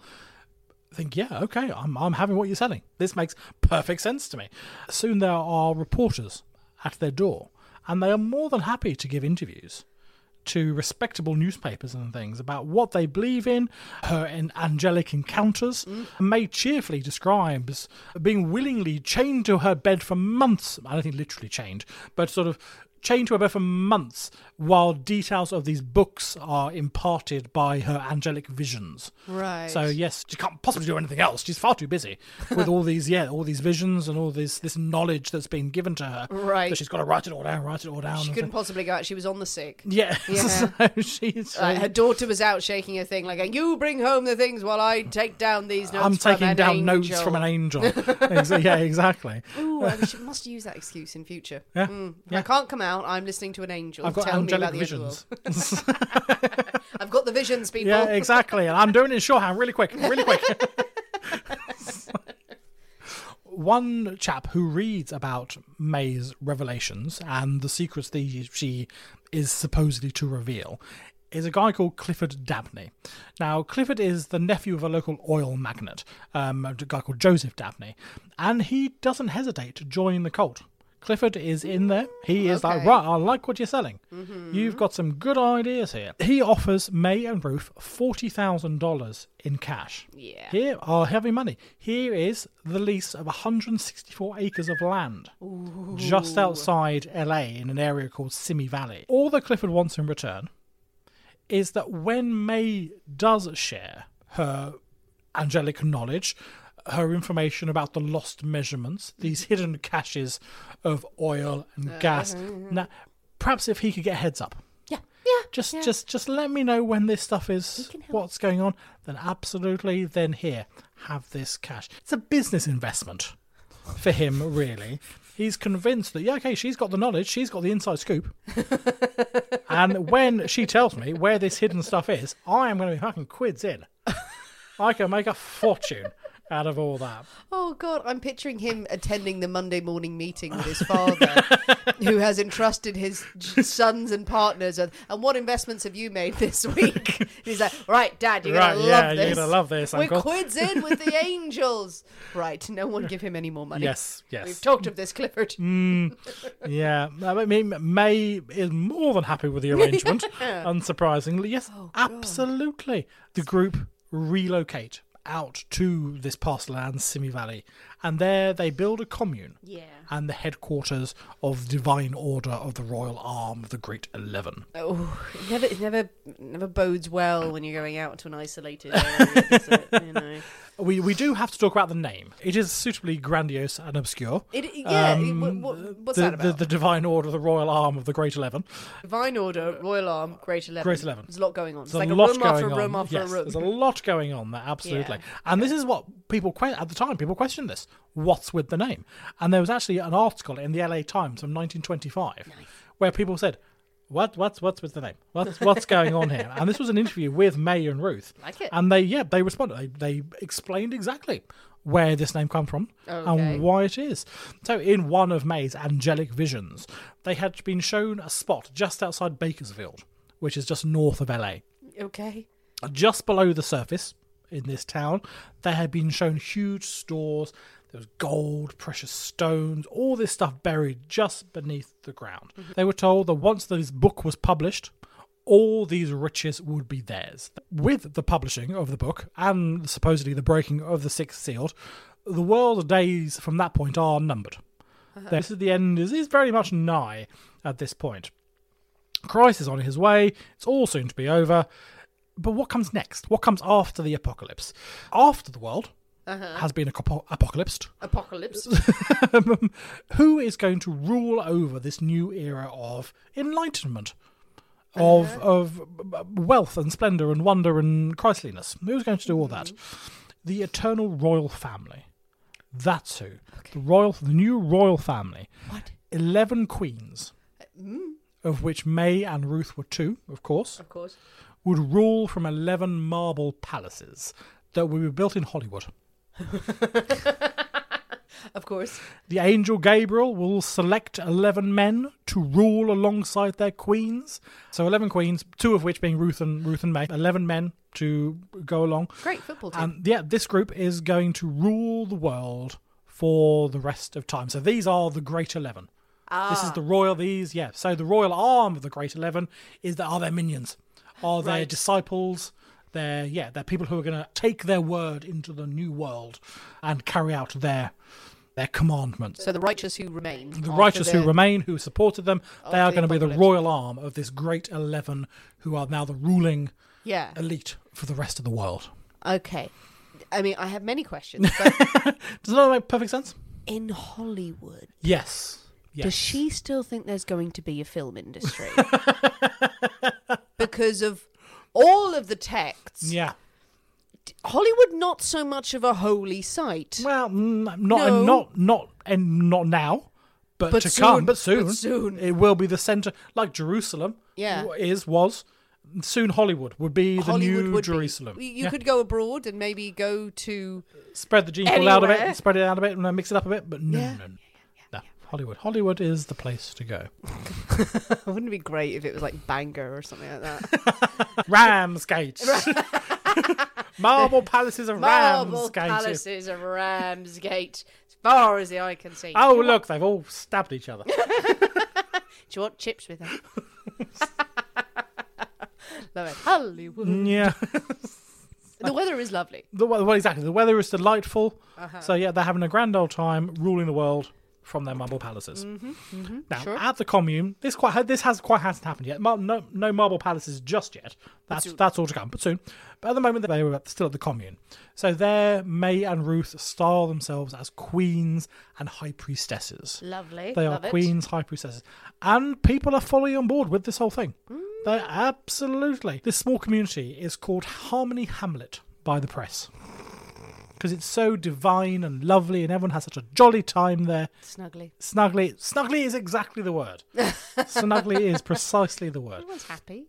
Speaker 2: think, yeah, okay, I'm I'm having what you're selling. This makes perfect sense to me. Soon there are reporters at their door, and they are more than happy to give interviews to respectable newspapers and things about what they believe in, her in angelic encounters. Mm. May cheerfully describes being willingly chained to her bed for months. I don't think literally chained, but sort of chained to her bed for months while details of these books are imparted by her angelic visions.
Speaker 1: Right.
Speaker 2: So yes, she can't possibly do anything else. She's far too busy with all these, yeah, all these visions and all this this knowledge that's been given to her.
Speaker 1: Right.
Speaker 2: So she's got to write it all down, write it all down.
Speaker 1: She couldn't possibly go out. She was on the sick.
Speaker 2: yeah.
Speaker 1: Yeah.
Speaker 2: so she's.
Speaker 1: Uh, her daughter was out shaking her thing, like, "You bring home the things while I take down these notes."
Speaker 2: I'm taking down notes from an angel. Yeah, exactly.
Speaker 1: Ooh, I should- must use that excuse in future.
Speaker 2: Yeah,
Speaker 1: Mm.
Speaker 2: yeah.
Speaker 1: I can't come out. I'm listening to an angel.
Speaker 2: I've got
Speaker 1: tell me about the
Speaker 2: visions.
Speaker 1: End of the world. I've got the visions, people.
Speaker 2: Yeah, exactly. And I'm doing it in shorthand, really quick, really quick. One chap who reads about May's revelations and the secrets that she is supposedly to reveal is a guy called Clifford Dabney. Now, Clifford is the nephew of a local oil magnate, um, a guy called Joseph Dabney, and he doesn't hesitate to join the cult. Clifford is in there. He is like, right, I like what you're selling. Mm-hmm. You've got some good ideas here. He offers May and Ruth $40,000 in cash.
Speaker 1: Yeah.
Speaker 2: Here are heavy money. Here is the lease of 164 acres of land just outside LA in an area called Simi Valley. All that Clifford wants in return is that when May does share her angelic knowledge, her information about the lost measurements, these hidden caches of oil and gas. Now, perhaps if he could get a heads up.
Speaker 1: yeah, yeah.
Speaker 2: Just just just let me know when this stuff is what's going on, then absolutely then here, have this cash. It's a business investment for him, really. He's convinced that yeah, okay, she's got the knowledge, she's got the inside scoop. and when she tells me where this hidden stuff is, I am gonna be fucking quids in. I can make a fortune out of all that.
Speaker 1: Oh God, I'm picturing him attending the Monday morning meeting with his father, who has entrusted his sons and partners. And, and what investments have you made this week? he's like, right, Dad, you're
Speaker 2: Right,
Speaker 1: gonna
Speaker 2: yeah,
Speaker 1: love
Speaker 2: you're gonna love this,
Speaker 1: We're
Speaker 2: Uncle."
Speaker 1: quids in with the angels. Right, no one give him any more money.
Speaker 2: Yes, yes.
Speaker 1: We've talked of this, Clifford.
Speaker 2: Mm, yeah, I mean, May is more than happy with the arrangement, unsurprisingly. Yes,
Speaker 1: Oh,
Speaker 2: absolutely. The group relocate out to this parcel land, Simi Valley, and there they build a commune.
Speaker 1: Yeah.
Speaker 2: And the headquarters of the Divine Order of the Royal Arm of the Great Eleven.
Speaker 1: Oh, it never, it never, never bodes well when you're going out to an isolated area. it? You know,
Speaker 2: We we do have to talk about the name. It is suitably grandiose and obscure.
Speaker 1: it, yeah.
Speaker 2: Um,
Speaker 1: what, what, what's
Speaker 2: the,
Speaker 1: that about?
Speaker 2: the Divine Order of the Royal Arm of the Great Eleven.
Speaker 1: Divine Order, Royal Arm, Great Eleven.
Speaker 2: Great Eleven.
Speaker 1: There's a lot going on.
Speaker 2: There's
Speaker 1: It's like
Speaker 2: a
Speaker 1: a
Speaker 2: lot
Speaker 1: room
Speaker 2: going
Speaker 1: after
Speaker 2: on.
Speaker 1: room after
Speaker 2: yes,
Speaker 1: room.
Speaker 2: there's a lot going on there. Absolutely.
Speaker 1: Yeah.
Speaker 2: And this is what people que- at the time people questioned this. What's with the name? And there was actually an article in the LA Times from 1925 where people said. What what's what's with the name? What's what's going on here? And this was an interview with May and Ruth.
Speaker 1: Like it.
Speaker 2: And they yeah, they responded. They they explained exactly where this name come from
Speaker 1: Okay.
Speaker 2: and why it is. So in one of May's angelic visions, they had been shown a spot just outside Bakersfield, which is just north of LA
Speaker 1: Okay.
Speaker 2: just below the surface in this town, there had been shown huge stores. There was gold, precious stones, all this stuff buried just beneath the ground. Mm-hmm. They were told that once this book was published, all these riches would be theirs. With the publishing of the book and supposedly the breaking of the sixth seal, the world's days from that point are numbered. Uh-huh. This is the end is, is very much nigh at this point. Christ is on his way. It's all soon to be over. But what comes next? What comes after the apocalypse? After the world Uh-huh. has been apoco- apocalypsed,
Speaker 1: Apocalypse.
Speaker 2: Um, who is going to rule over this new era of enlightenment, of uh-huh. of uh, wealth and splendor and wonder and Christliness? Who's going to do all that? Mm-hmm. The eternal royal family. That's who. The royal, the new royal family.
Speaker 1: what?
Speaker 2: Eleven queens, uh, mm. of which May and Ruth were two, of course.
Speaker 1: Of course.
Speaker 2: would rule from 11 marble palaces that would be built in Hollywood.
Speaker 1: Of course.
Speaker 2: The angel Gabriel will select 11 men to rule alongside their queens. So 11 queens, two of which being Ruth and Ruth and May. 11 men to go along.
Speaker 1: Great football team.
Speaker 2: And yeah, this group is going to rule the world for the rest of time. So these are the Great Eleven. This is ah. the royal. These, yeah. So the royal arm of the Great Eleven is that are their minions, are their disciples. They're yeah, they're people who are going to take their word into the new world and carry out their their commandments.
Speaker 1: so the righteous who remain.
Speaker 2: the righteous who remain, who supported them, they are
Speaker 1: the
Speaker 2: going to be the royal arm of this great eleven, who are now the ruling
Speaker 1: Yeah.
Speaker 2: elite for the rest of the world.
Speaker 1: Okay. I mean, I have many questions, but
Speaker 2: Does that make perfect sense?
Speaker 1: in Hollywood,
Speaker 2: Yes. Yes.
Speaker 1: does she still think there's going to be a film industry? because of all of the texts.
Speaker 2: Yeah.
Speaker 1: Hollywood not so much of a holy site.
Speaker 2: Well, mm, not
Speaker 1: No.
Speaker 2: not not and not now, but,
Speaker 1: But
Speaker 2: to
Speaker 1: soon,
Speaker 2: come. But soon,
Speaker 1: but soon.
Speaker 2: it will be the center, like Jerusalem.
Speaker 1: Yeah.
Speaker 2: is was soon Hollywood would be the
Speaker 1: Hollywood
Speaker 2: new Jerusalem.
Speaker 1: Be. You
Speaker 2: Yeah.
Speaker 1: could go abroad and maybe go to
Speaker 2: spread the gene pool out a bit, spread it out a bit, and mix it up a bit. But no,
Speaker 1: Yeah.
Speaker 2: no, no, no. Hollywood, Hollywood is the place to go.
Speaker 1: Wouldn't it be great if it was like Bangor or something like that?
Speaker 2: Ramsgate, marble palaces of Ramsgate.
Speaker 1: Marble
Speaker 2: Ramsgate.
Speaker 1: palaces of Ramsgate, as far as the eye can see.
Speaker 2: Oh look, they've all stabbed each other.
Speaker 1: Do you want chips with them? Love it. Hollywood.
Speaker 2: yeah.
Speaker 1: The weather is lovely.
Speaker 2: The we- well, exactly. The weather is delightful.
Speaker 1: Uh-huh.
Speaker 2: So yeah, they're having a grand old time ruling the world from their marble palaces. Now
Speaker 1: Mm-hmm, sure.
Speaker 2: at the commune, this quite this has quite hasn't happened yet. No, no marble palaces just yet. That's that's all to come, but soon. But at the moment, they were still at the commune. So there, May and Ruth style themselves as queens and high priestesses.
Speaker 1: Lovely.
Speaker 2: They are
Speaker 1: it.
Speaker 2: queens, high priestesses, and people are fully on board with this whole thing.
Speaker 1: Mm.
Speaker 2: They absolutely. This small community is called Harmony Hamlet by the press because it's so divine and lovely, and everyone has such a jolly time there.
Speaker 1: Snuggly.
Speaker 2: Snuggly, snuggly is exactly the word. snuggly is precisely the word.
Speaker 1: Everyone's happy.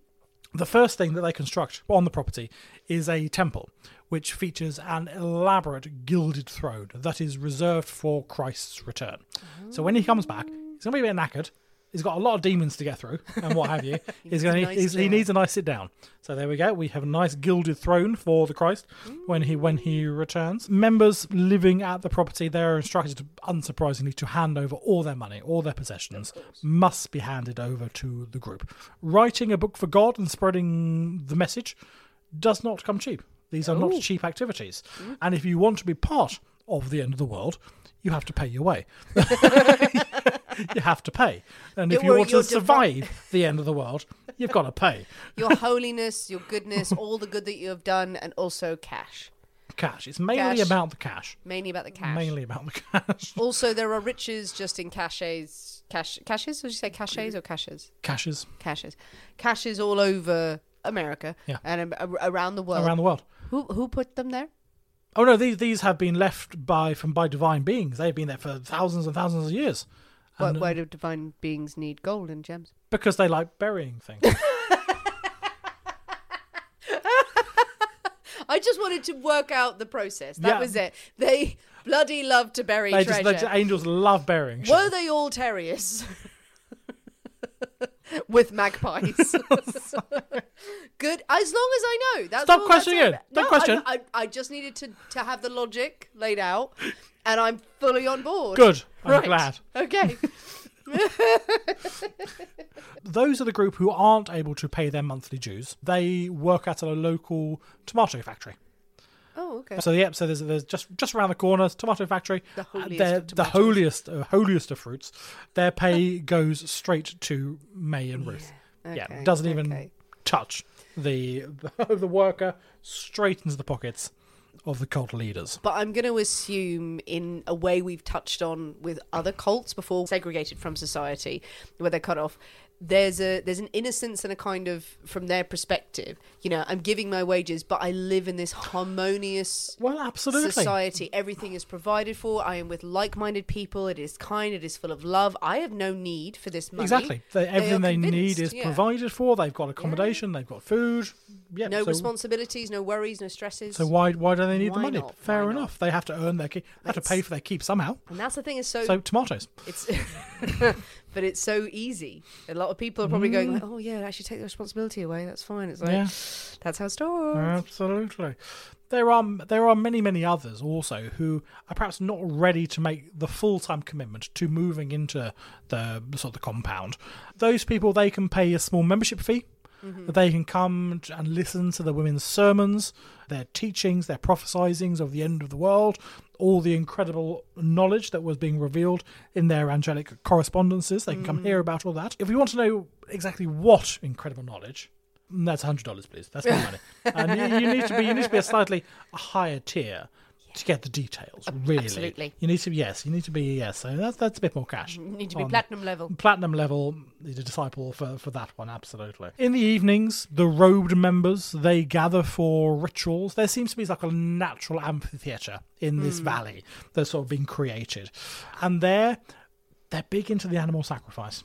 Speaker 2: The first thing that they construct on the property is a temple, which features an elaborate gilded throne that is reserved for Christ's return. So when he comes back, he's going to be a bit knackered. He's got a lot of demons to get through and what have you. he's gonna
Speaker 1: nice
Speaker 2: he's, he needs a nice sit down. So there we go. We have a nice gilded throne for the Christ when he when he returns. Members living at the property they are instructed, to, unsurprisingly, to hand over all their money, all their possessions must be handed over to the group. Writing a book for God and spreading the message does not come cheap. These are not cheap activities. And if you want to be part of the end of the world, you have to pay your way. you have to pay, and if you want to survive the end of the world, you've got to pay
Speaker 1: Your holiness, your goodness, all the good that you have done, and also cash.
Speaker 2: cash. It's mainly
Speaker 1: Cash.
Speaker 2: about the cash.
Speaker 1: Mainly about the cash.
Speaker 2: Mainly about the cash.
Speaker 1: Also, there are riches just in caches. Cash, caches? Did you say caches or caches?
Speaker 2: Cashes
Speaker 1: Caches. Caches all over America
Speaker 2: Yeah.
Speaker 1: and around the world.
Speaker 2: around the world.
Speaker 1: Who who put them there?
Speaker 2: Oh no, these these have been left by from by divine beings. They've been there for thousands and thousands of years
Speaker 1: Why,
Speaker 2: uh,
Speaker 1: why do divine beings need gold and gems?
Speaker 2: because they like burying things.
Speaker 1: I just wanted to work out the process. That
Speaker 2: Yeah.
Speaker 1: was it. They bloody love to bury
Speaker 2: they just,
Speaker 1: treasure.
Speaker 2: they just- angels love burying. shit.
Speaker 1: Were they all terriers? With magpies. Good. As long as I know. That's
Speaker 2: Stop questioning
Speaker 1: it.
Speaker 2: it. Don't
Speaker 1: No,
Speaker 2: question.
Speaker 1: I, I, I just needed to, to have the logic laid out, and I'm fully on board.
Speaker 2: Good. I'm
Speaker 1: Right.
Speaker 2: glad.
Speaker 1: Okay.
Speaker 2: Those are the group who aren't able to pay their monthly dues. They work at a local tomato factory.
Speaker 1: Oh, okay.
Speaker 2: So yep, so there's, there's just just around the corner, tomato factory.
Speaker 1: The
Speaker 2: Uh,
Speaker 1: holiest
Speaker 2: they're
Speaker 1: of
Speaker 2: the holiest, uh, holiest of fruits. Their pay goes straight to May and Ruth. Yeah,
Speaker 1: okay,
Speaker 2: doesn't even
Speaker 1: okay.
Speaker 2: touch the, the the worker. Straight into the pockets of the cult leaders.
Speaker 1: But I'm going to assume, in a way we've touched on with other cults before, segregated from society, where they're cut off. There's a there's an innocence and a kind of from their perspective. You know, I'm giving my wages, but I live in this harmonious
Speaker 2: Well, absolutely.
Speaker 1: society. Everything is provided for. I am with like-minded people. It is kind. It is full of love. I have no need for this money.
Speaker 2: Exactly. They, everything they, need is
Speaker 1: yeah.
Speaker 2: provided for. They've got accommodation. They've got food. Yeah.
Speaker 1: No
Speaker 2: so,
Speaker 1: responsibilities, no worries, no stresses.
Speaker 2: So why why do they need the money?
Speaker 1: not?
Speaker 2: Fair
Speaker 1: Why not?
Speaker 2: enough. They have to earn their keep. They have to pay for their keep somehow.
Speaker 1: and that's the thing is so
Speaker 2: So tomatoes.
Speaker 1: It's, but it's so easy. A lot of people are probably going mm. like, "Oh yeah, actually take the responsibility away. That's fine." It's like
Speaker 2: Yeah.
Speaker 1: that's how it starts.
Speaker 2: Absolutely. There are there are many many others also who are perhaps not ready to make the full time commitment to moving into the sort of the compound. Those people they can pay a small membership fee. They can come and listen to the women's sermons, their teachings, their prophesizings of the end of the world, all the incredible knowledge that was being revealed in their angelic correspondences. They can come mm. hear about all that. If you want to know exactly what incredible knowledge, that's hundred dollars, please. That's my money. And you, you need to be you need to be a slightly higher tier to get the details. Really,
Speaker 1: absolutely.
Speaker 2: You need to yes, you need to be yes. So that's that's a bit more cash.
Speaker 1: You need to be platinum level.
Speaker 2: Platinum level, the disciple for, for that one, absolutely. In the evenings, the robed members they gather for rituals. There seems to be like a natural amphitheatre in this valley that's sort of been created, and there they're big into the animal sacrifice.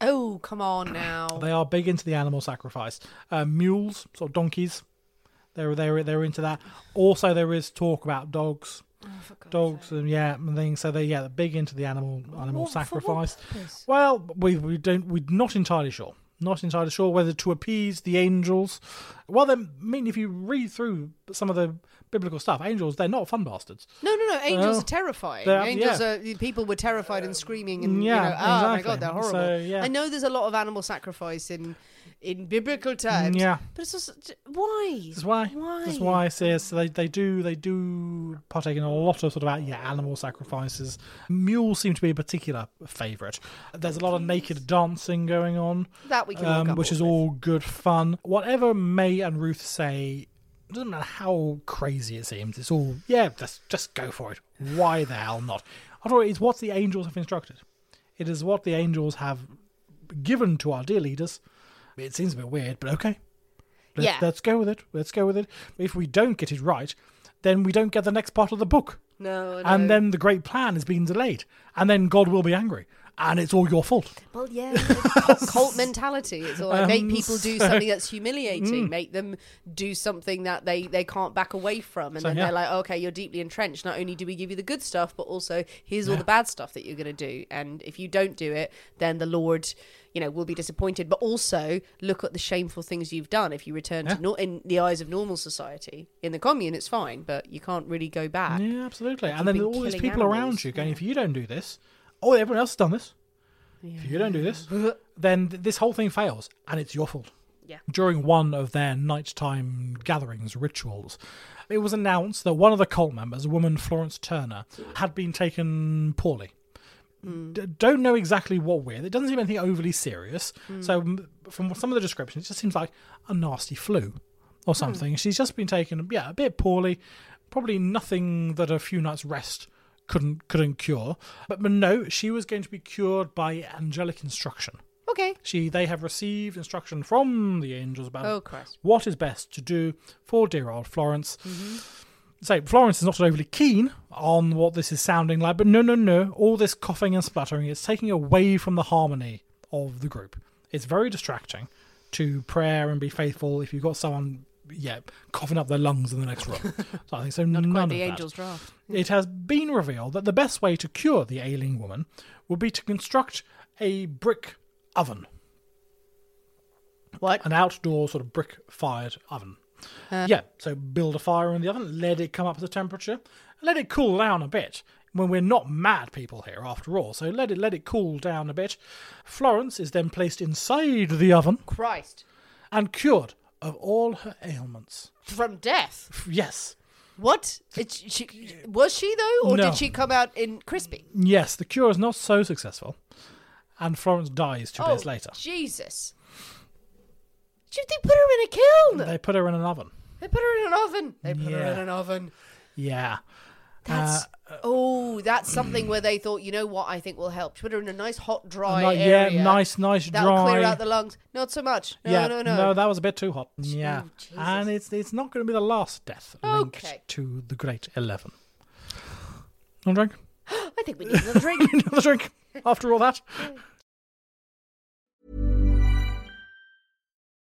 Speaker 1: Oh come on now.
Speaker 2: They are big into the animal sacrifice. Uh, mules, sort of donkeys, they're they're they're into that. Also, there is talk about dogs,
Speaker 1: Oh,
Speaker 2: dogs, and yeah, and things. So they yeah, they're big into the animal animal
Speaker 1: What-
Speaker 2: sacrifice. Well, we we don't we're not entirely sure. Not entirely sure whether to appease the angels. Well, then, I mean, if you read through some of the biblical stuff, angels they're not fun bastards.
Speaker 1: No, no, no. Angels
Speaker 2: Well,
Speaker 1: are terrifying. Angels
Speaker 2: yeah.
Speaker 1: are people were terrified and screaming and
Speaker 2: Yeah,
Speaker 1: you know, oh my god, they're horrible.
Speaker 2: So, yeah.
Speaker 1: I know there's a lot of animal sacrifice in in biblical times.
Speaker 2: Yeah.
Speaker 1: But it's just why?
Speaker 2: That's why.
Speaker 1: Why?
Speaker 2: That's why I say so they, they do they do partake in a lot of sort of yeah animal sacrifices. Mules seem to be a particular favourite. There's a lot of naked dancing going on,
Speaker 1: That we can
Speaker 2: um, which is
Speaker 1: with.
Speaker 2: all good fun. Whatever May and Ruth say, doesn't matter how crazy it seems. It's all yeah, just just go for it. Why the hell not? After all, it's what the angels have instructed. It is what the angels have given to our dear leaders. It seems a bit weird, but okay. Let's,
Speaker 1: Yeah.
Speaker 2: let's go with it. Let's go with it. If we don't get it right, then we don't get the next part of the book.
Speaker 1: No, no.
Speaker 2: And then the great plan is being delayed. And then God will be angry. And it's all your fault.
Speaker 1: Well, yeah, cult, mentality. It's all like make
Speaker 2: Um,
Speaker 1: people do something that's humiliating. Make them do something that they, they can't back away from, and
Speaker 2: So,
Speaker 1: then
Speaker 2: yeah.
Speaker 1: they're like, okay, you're deeply entrenched. Not only do we give you the good stuff, but also here's all the bad stuff that you're going to do. And if you don't do it, then the Lord, you know, will be disappointed. But also look at the shameful things you've done. If you return
Speaker 2: Yeah.
Speaker 1: to nor in the eyes of normal society, in the commune, it's fine, but you can't really go back.
Speaker 2: Yeah, absolutely.
Speaker 1: Like
Speaker 2: And then all these people
Speaker 1: animals.
Speaker 2: around you going, if you don't do this, oh, everyone else has done this. If you don't do this, then th- this whole thing fails. And it's your fault.
Speaker 1: Yeah.
Speaker 2: during one of their nighttime gatherings rituals, it was announced that one of the cult members, a woman Florence Turner, had been taken poorly. Mm. D- don't know exactly what with. It doesn't seem anything overly serious. Mm. So, from some of the descriptions, it just seems like a nasty flu or hmm. something. She's just been taken, yeah, a bit poorly. Probably nothing that a few nights rest couldn't couldn't cure. But, but no, she was going to be cured by angelic instruction.
Speaker 1: Okay.
Speaker 2: She they have received instruction from the angels about
Speaker 1: Oh,
Speaker 2: what is best to do for dear old Florence. Mm-hmm. So Florence is not overly keen on what this is sounding like, but no, no, no. All this coughing and spluttering is taking away from the harmony of the group. It's very distracting to prayer and be faithful if you've got someone, yeah, coughing up their lungs in the next room. so I think so.
Speaker 1: Not
Speaker 2: none
Speaker 1: quite
Speaker 2: of
Speaker 1: the
Speaker 2: that.
Speaker 1: angel's draft.
Speaker 2: It has been revealed that the best way to cure the ailing woman would be to construct a brick oven,
Speaker 1: What?
Speaker 2: an outdoor sort of brick fired oven. Uh, yeah, so build a fire in the oven, let it come up to temperature, let it cool down a bit. When we're not mad people here, after all, so let it let it cool down a bit. Florence is then placed inside the oven
Speaker 1: Christ.
Speaker 2: and cured of all her ailments.
Speaker 1: From death.
Speaker 2: Yes,
Speaker 1: What? It, she, was she, though? Or
Speaker 2: No.
Speaker 1: did she come out in crispy?
Speaker 2: yes, the cure is not so successful, and Florence dies two
Speaker 1: oh,
Speaker 2: days later.
Speaker 1: Jesus. Did they put her in a kiln?
Speaker 2: They put her in an oven.
Speaker 1: They put her in an oven. They put her in an oven.
Speaker 2: Yeah.
Speaker 1: That's uh, oh, that's something where they thought, you know what, I think will help. Put her in a nice hot dry area.
Speaker 2: yeah, nice, nice,
Speaker 1: That'll
Speaker 2: dry.
Speaker 1: clear out the lungs. Not so much. No,
Speaker 2: yeah,
Speaker 1: no, no.
Speaker 2: that was a bit too hot. Yeah,
Speaker 1: Oh, Jesus.
Speaker 2: and it's it's not going to be the last death linked
Speaker 1: Okay.
Speaker 2: to the Great Eleven. Another drink?
Speaker 1: I think we need another drink.
Speaker 2: Another drink. After all that,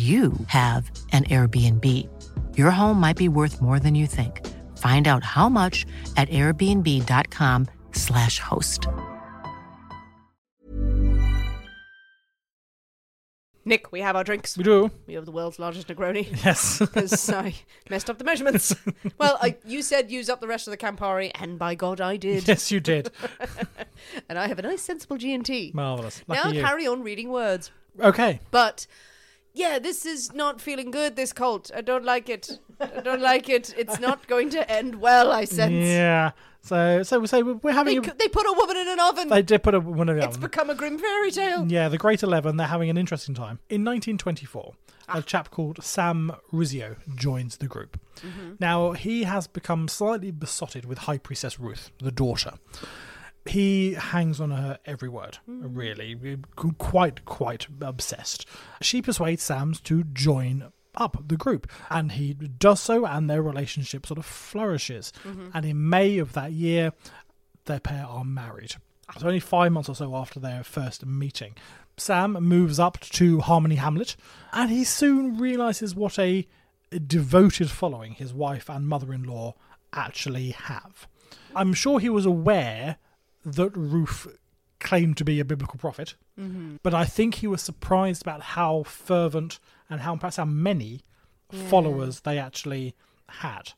Speaker 3: you have an Airbnb. Your home might be worth more than you think. Find out how much at airbnb.com/slash host.
Speaker 1: Nick, we have our drinks.
Speaker 2: we do.
Speaker 1: We have the world's largest Negroni.
Speaker 2: Yes.
Speaker 1: Because I messed up the measurements. well, I, you said use up the rest of the Campari, and by God, I did.
Speaker 2: yes, you did.
Speaker 1: And I have a nice, sensible G and T.
Speaker 2: Marvelous.
Speaker 1: Now
Speaker 2: Lucky you.
Speaker 1: carry on reading words.
Speaker 2: Okay.
Speaker 1: But yeah, this is not feeling good. This cult, I don't like it. I don't like it. It's not going to end well. I sense.
Speaker 2: Yeah. So, so we say we're
Speaker 1: They,
Speaker 2: having.
Speaker 1: cu- they put a woman in an oven.
Speaker 2: They did put a one of the oven.
Speaker 1: it's become a grim fairy tale.
Speaker 2: Yeah, the Great Eleven. They're having an interesting time. In 1924,
Speaker 1: Ah.
Speaker 2: a chap called Sam Rizzio joins the group.
Speaker 1: Mm-hmm.
Speaker 2: Now he has become slightly besotted with High Priestess Ruth, the daughter. He hangs on her every word, hmm. really, quite, quite obsessed. She persuades Sam to join up the group, and he does so, and their relationship sort of flourishes. Mm-hmm. And in May of that year, their pair are married. It's only five months or so after their first meeting. Sam moves up to Harmony Hamlet, and he soon realizes what a devoted following his wife and mother in law actually have. I'm sure he was aware that Ruth claimed to be a biblical prophet, mm-hmm. but I think he was surprised about how fervent and how perhaps how many followers they actually had.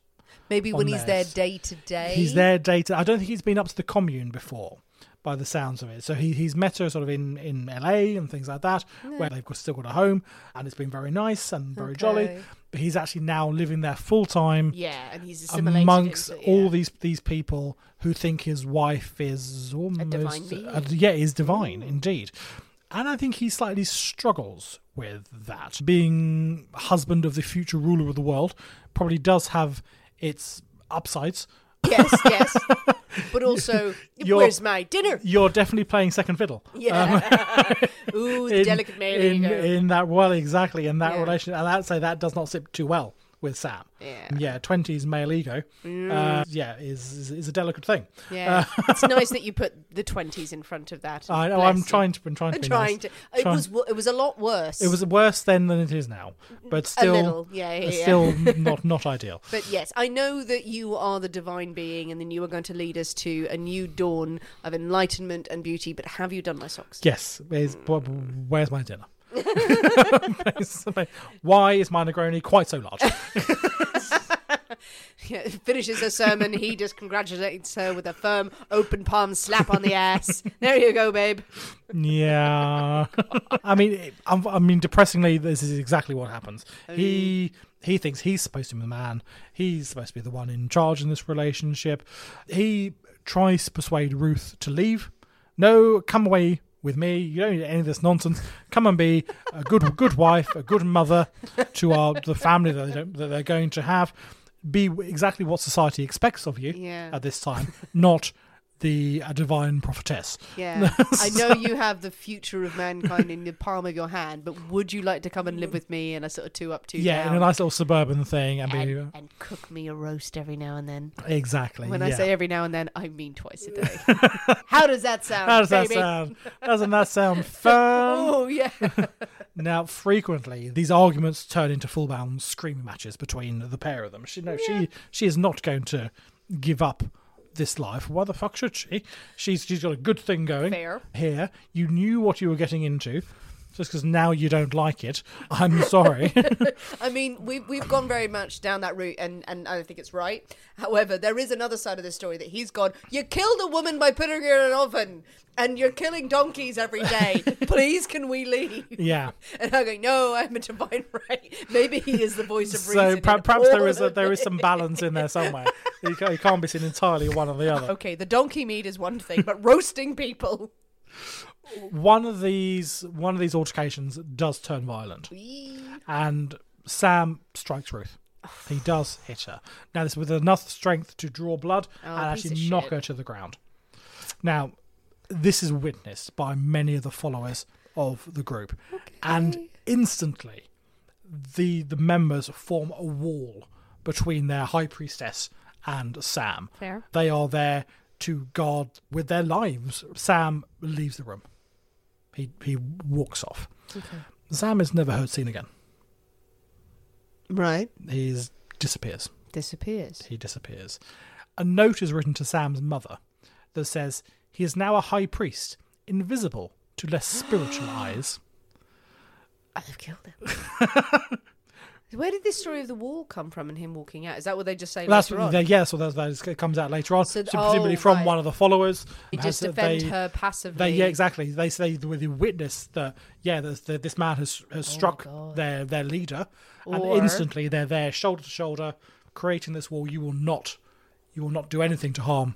Speaker 1: Maybe when he's there day to day.
Speaker 2: He's there data. I don't think he's been up to the commune before, by the sounds of it. So he, he's met her sort of in, in LA and things like that, where they've still got a home, and it's been very nice and very jolly. But he's actually now living there full time
Speaker 1: Yeah, and he's assimilated
Speaker 2: amongst
Speaker 1: into-
Speaker 2: all these these people who think his wife is almost
Speaker 1: divine being.
Speaker 2: uh, yeah is divine indeed. And i think he slightly struggles with that. Being husband of the future ruler of the world probably does have its upsides
Speaker 1: Yes, yes. But also,
Speaker 2: You're-
Speaker 1: where's my dinner?
Speaker 2: you're definitely playing second fiddle
Speaker 1: Yeah. Um, Ooh, the
Speaker 2: in,
Speaker 1: delicate male
Speaker 2: in, in that well exactly in that
Speaker 1: Yeah.
Speaker 2: relation and i'd say that does not sit too well with sam
Speaker 1: Yeah.
Speaker 2: yeah 20s male ego mm. uh, yeah is, is is a delicate thing
Speaker 1: yeah, uh, it's nice that you put the twenties in front of that.
Speaker 2: I know. I'm trying to. I'm trying to.
Speaker 1: I'm
Speaker 2: be
Speaker 1: trying
Speaker 2: nice.
Speaker 1: to. It
Speaker 2: Trying-
Speaker 1: was. It was a lot worse.
Speaker 2: It was worse then than it is now, but
Speaker 1: a
Speaker 2: still,
Speaker 1: little. Yeah, yeah,
Speaker 2: it's
Speaker 1: yeah.
Speaker 2: still not not ideal.
Speaker 1: But yes, I know that you are the divine being, and then you are going to lead us to a new dawn of enlightenment and beauty. But have you done my socks?
Speaker 2: Yes. Where's, wh- where's my dinner? Why is my Negroni quite so large?
Speaker 1: Yeah, finishes her sermon. he just congratulates her with a firm, open palm slap on the ass. There you go, babe.
Speaker 2: yeah. I mean, I mean, depressingly, this is exactly what happens. Oh, he he thinks he's supposed to be the man. He's supposed to be the one in charge in this relationship. He tries to persuade Ruth to leave. No, come away with me. You don't need any of this nonsense. Come and be a good good wife, a good mother to our the family that, they don't, that they're going to have. Be exactly what society expects of you
Speaker 1: Yeah.
Speaker 2: at this time, not the a divine prophetess.
Speaker 1: Yeah, I know you have the future of mankind in the palm of your hand, but would you like to come and live with me in a sort of two up, two
Speaker 2: Yeah,
Speaker 1: down?
Speaker 2: in a nice little suburban thing, and, be
Speaker 1: and, and cook me a roast every now and then.
Speaker 2: exactly.
Speaker 1: When I say every now and then, I mean twice a day. How does that sound?
Speaker 2: how does that
Speaker 1: baby?
Speaker 2: sound? Doesn't that sound fun?
Speaker 1: Oh yeah.
Speaker 2: Now, frequently these arguments turn into full-blown screaming matches between the pair of them. She no, she she is not going to give up this life. Why the fuck should she? She's she's got a good thing going
Speaker 1: Fair.
Speaker 2: here. You knew what you were getting into. Just because now you don't like it, I'm sorry.
Speaker 1: I mean, we've we've gone very much down that route, and and I don't think it's right. However, there is another side of this story that he's gone. You killed a woman by putting her in an oven, and you're killing donkeys every day. Please, can we leave?
Speaker 2: yeah.
Speaker 1: And I'm going, no, I'm a divine right. Maybe he is the voice of
Speaker 2: So
Speaker 1: reason.
Speaker 2: per- perhaps there is a, there is some balance in there somewhere. You can't, you can't be seen entirely one or the other.
Speaker 1: Okay, the donkey meat is one thing, but roasting people.
Speaker 2: One of these one of these altercations does turn violent, and Sam strikes Ruth. He does hit her. Now this with enough strength to draw blood oh, and
Speaker 1: Oh, piece
Speaker 2: actually knock
Speaker 1: shit.
Speaker 2: her to the ground. Now, this is witnessed by many of the followers of the group, and instantly, the the members form a wall between their high priestess and Sam.
Speaker 1: Fair.
Speaker 2: They are there to guard with their lives. Sam leaves the room. He he walks off. Sam is never heard seen again.
Speaker 1: Right.
Speaker 2: He disappears.
Speaker 1: Disappears.
Speaker 2: He disappears. A note is written to Sam's mother that says he is now a high priest, invisible to less spiritual eyes.
Speaker 1: I'd have killed him. Where did this story of the wall come from and him walking out? Is that what they just say
Speaker 2: That's
Speaker 1: later
Speaker 2: what
Speaker 1: on?
Speaker 2: yeah. So that, that it comes out later on.
Speaker 1: So
Speaker 2: So, presumably
Speaker 1: oh,
Speaker 2: from
Speaker 1: right.
Speaker 2: one of the followers. Has-
Speaker 1: just defend
Speaker 2: they-
Speaker 1: her passively.
Speaker 2: They, yeah, exactly. They say with the witness that yeah, there's the, this man has has oh struck
Speaker 1: Oh God.
Speaker 2: their their leader, and instantly they're there shoulder to shoulder, creating this wall. You will not, you will not do anything to harm.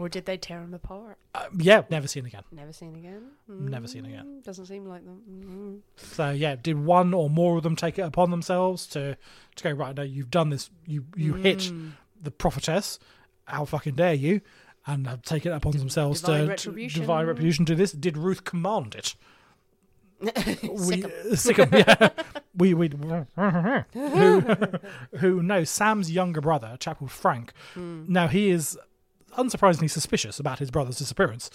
Speaker 1: Or did they tear him apart?
Speaker 2: Uh, yeah, never seen again.
Speaker 1: Never seen again.
Speaker 2: Never seen again.
Speaker 1: Mm, Doesn't seem like them. Mm.
Speaker 2: So yeah, did one or more of them take it upon themselves to to go right? No, you've done this. You you hit
Speaker 1: Mm.
Speaker 2: the prophetess. How fucking dare you? and have taken it upon themselves
Speaker 1: Divine
Speaker 2: to,
Speaker 1: retribution.
Speaker 2: divine retribution to this. Did Ruth command it? we sick 'em, yeah. we we who who knows Sam's younger brother, a chap called Frank. Now he is unsurprisingly suspicious about his brother's disappearance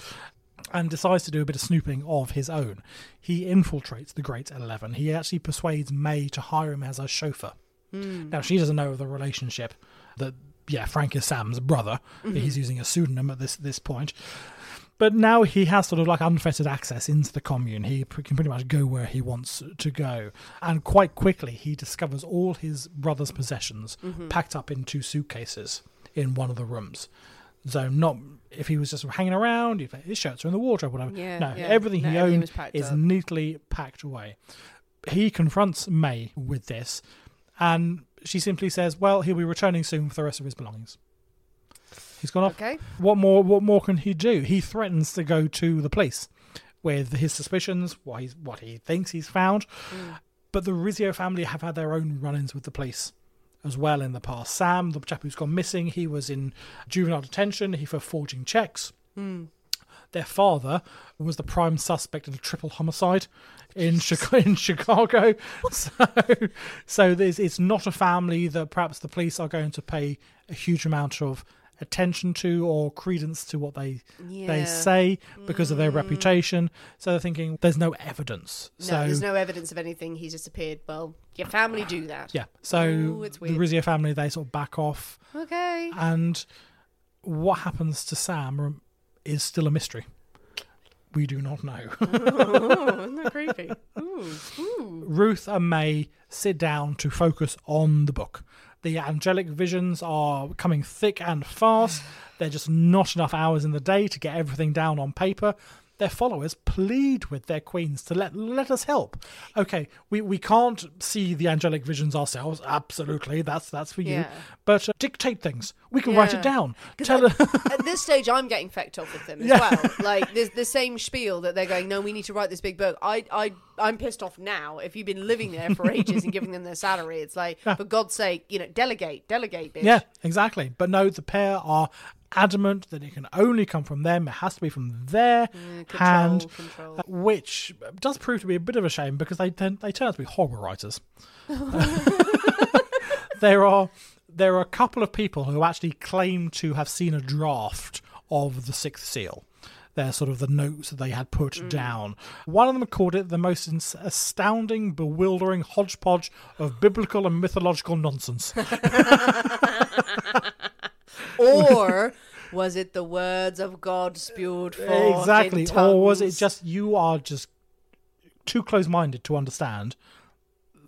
Speaker 2: and decides to do a bit of snooping of his own. He infiltrates the Great Eleven. He actually persuades May to hire him as a chauffeur. Hmm. Now she doesn't know of the relationship that yeah Frank is Sam's brother. Mm-hmm. He's using a pseudonym at this this point. But now he has sort of like unfettered access into the commune. He can pretty much go where he wants to go. And quite quickly, he discovers all his brother's possessions mm-hmm. packed up in two suitcases in one of the rooms. So, not if he was just hanging around, if his shirts are in the wardrobe, whatever.
Speaker 1: Yeah,
Speaker 2: no,
Speaker 1: yeah.
Speaker 2: everything
Speaker 1: No,
Speaker 2: he owned is
Speaker 1: up.
Speaker 2: neatly packed away. He confronts May with this, and she simply says, "Well, he'll be returning soon for the rest of his belongings." He's gone off.
Speaker 1: Okay.
Speaker 2: What more? What more can he do? He threatens to go to the police with his suspicions, what he's what he thinks he's found. But the Rizzio family have had their own run-ins with the police as well in the past. Sam, the chap who's gone missing, he was in juvenile detention. He for forging checks. Hmm. Their father was the prime suspect in a triple homicide in Chicago. In Chicago. So, so it's not a family that perhaps the police are going to pay a huge amount of attention to or credence to what they
Speaker 1: Yeah.
Speaker 2: they say because of their mm. reputation. So they're thinking there's no evidence.
Speaker 1: No,
Speaker 2: so
Speaker 1: there's no evidence of anything. He's disappeared. Well, your family do that.
Speaker 2: yeah, so
Speaker 1: Ooh,
Speaker 2: the. Rizzio family they sort of back off,
Speaker 1: Okay.
Speaker 2: and what happens to Sam is still a mystery. We do not know.
Speaker 1: oh, isn't that creepy? Ooh.
Speaker 2: Ruth and May sit down to focus on the book. The angelic visions are coming thick and fast. They're just not enough hours in the day to get everything down on paper. Their followers plead with their queens to let let us help. Okay, we, we can't see the angelic visions ourselves. Absolutely, that's that's for you.
Speaker 1: Yeah.
Speaker 2: But uh, dictate things. We can write it down. Tell
Speaker 1: at, at this stage, I'm getting fecked off with them as
Speaker 2: Yeah.
Speaker 1: well. Like there's the same spiel that they're going. No, we need to write this big book. I, I, I'm pissed off now. If you've been living there for ages and giving them their salary, it's like, for God's sake, you know, delegate, delegate, bitch.
Speaker 2: Yeah, exactly. But no, the pair are adamant that it can only come from them. It has to be from their
Speaker 1: control,
Speaker 2: hand,
Speaker 1: control.
Speaker 2: uh, which does prove to be a bit of a shame because they turn, they turn out to be horrible writers. there are there are a couple of people who actually claim to have seen a draft of the Sixth Seal. They're sort of the notes that they had put
Speaker 1: Mm.
Speaker 2: down. One of them called it the most ins- astounding, bewildering hodgepodge of biblical and mythological nonsense.
Speaker 1: Or was it the words of God spewed forth
Speaker 2: exactly. Or was it just you are just too close-minded to understand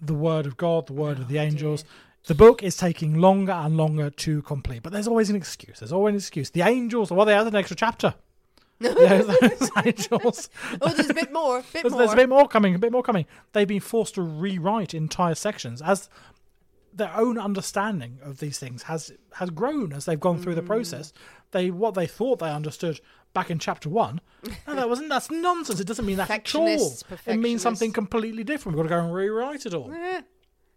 Speaker 2: the word of god the word
Speaker 1: Oh,
Speaker 2: of the angels? the book is taking longer and longer to complete. But there's always an excuse. There's always an excuse. The angels well they have an extra chapter. Those angels.
Speaker 1: Oh, there's a bit more, bit
Speaker 2: there's,
Speaker 1: more.
Speaker 2: there's a bit more coming a bit more coming. They've been forced to rewrite entire sections as their own understanding of these things has has grown as they've gone through the
Speaker 1: Mm.
Speaker 2: process. They what they thought they understood back in chapter one, no, that wasn't. That's nonsense. It doesn't mean that at all. It means something completely different. We've got to go and rewrite it all.
Speaker 1: Eh.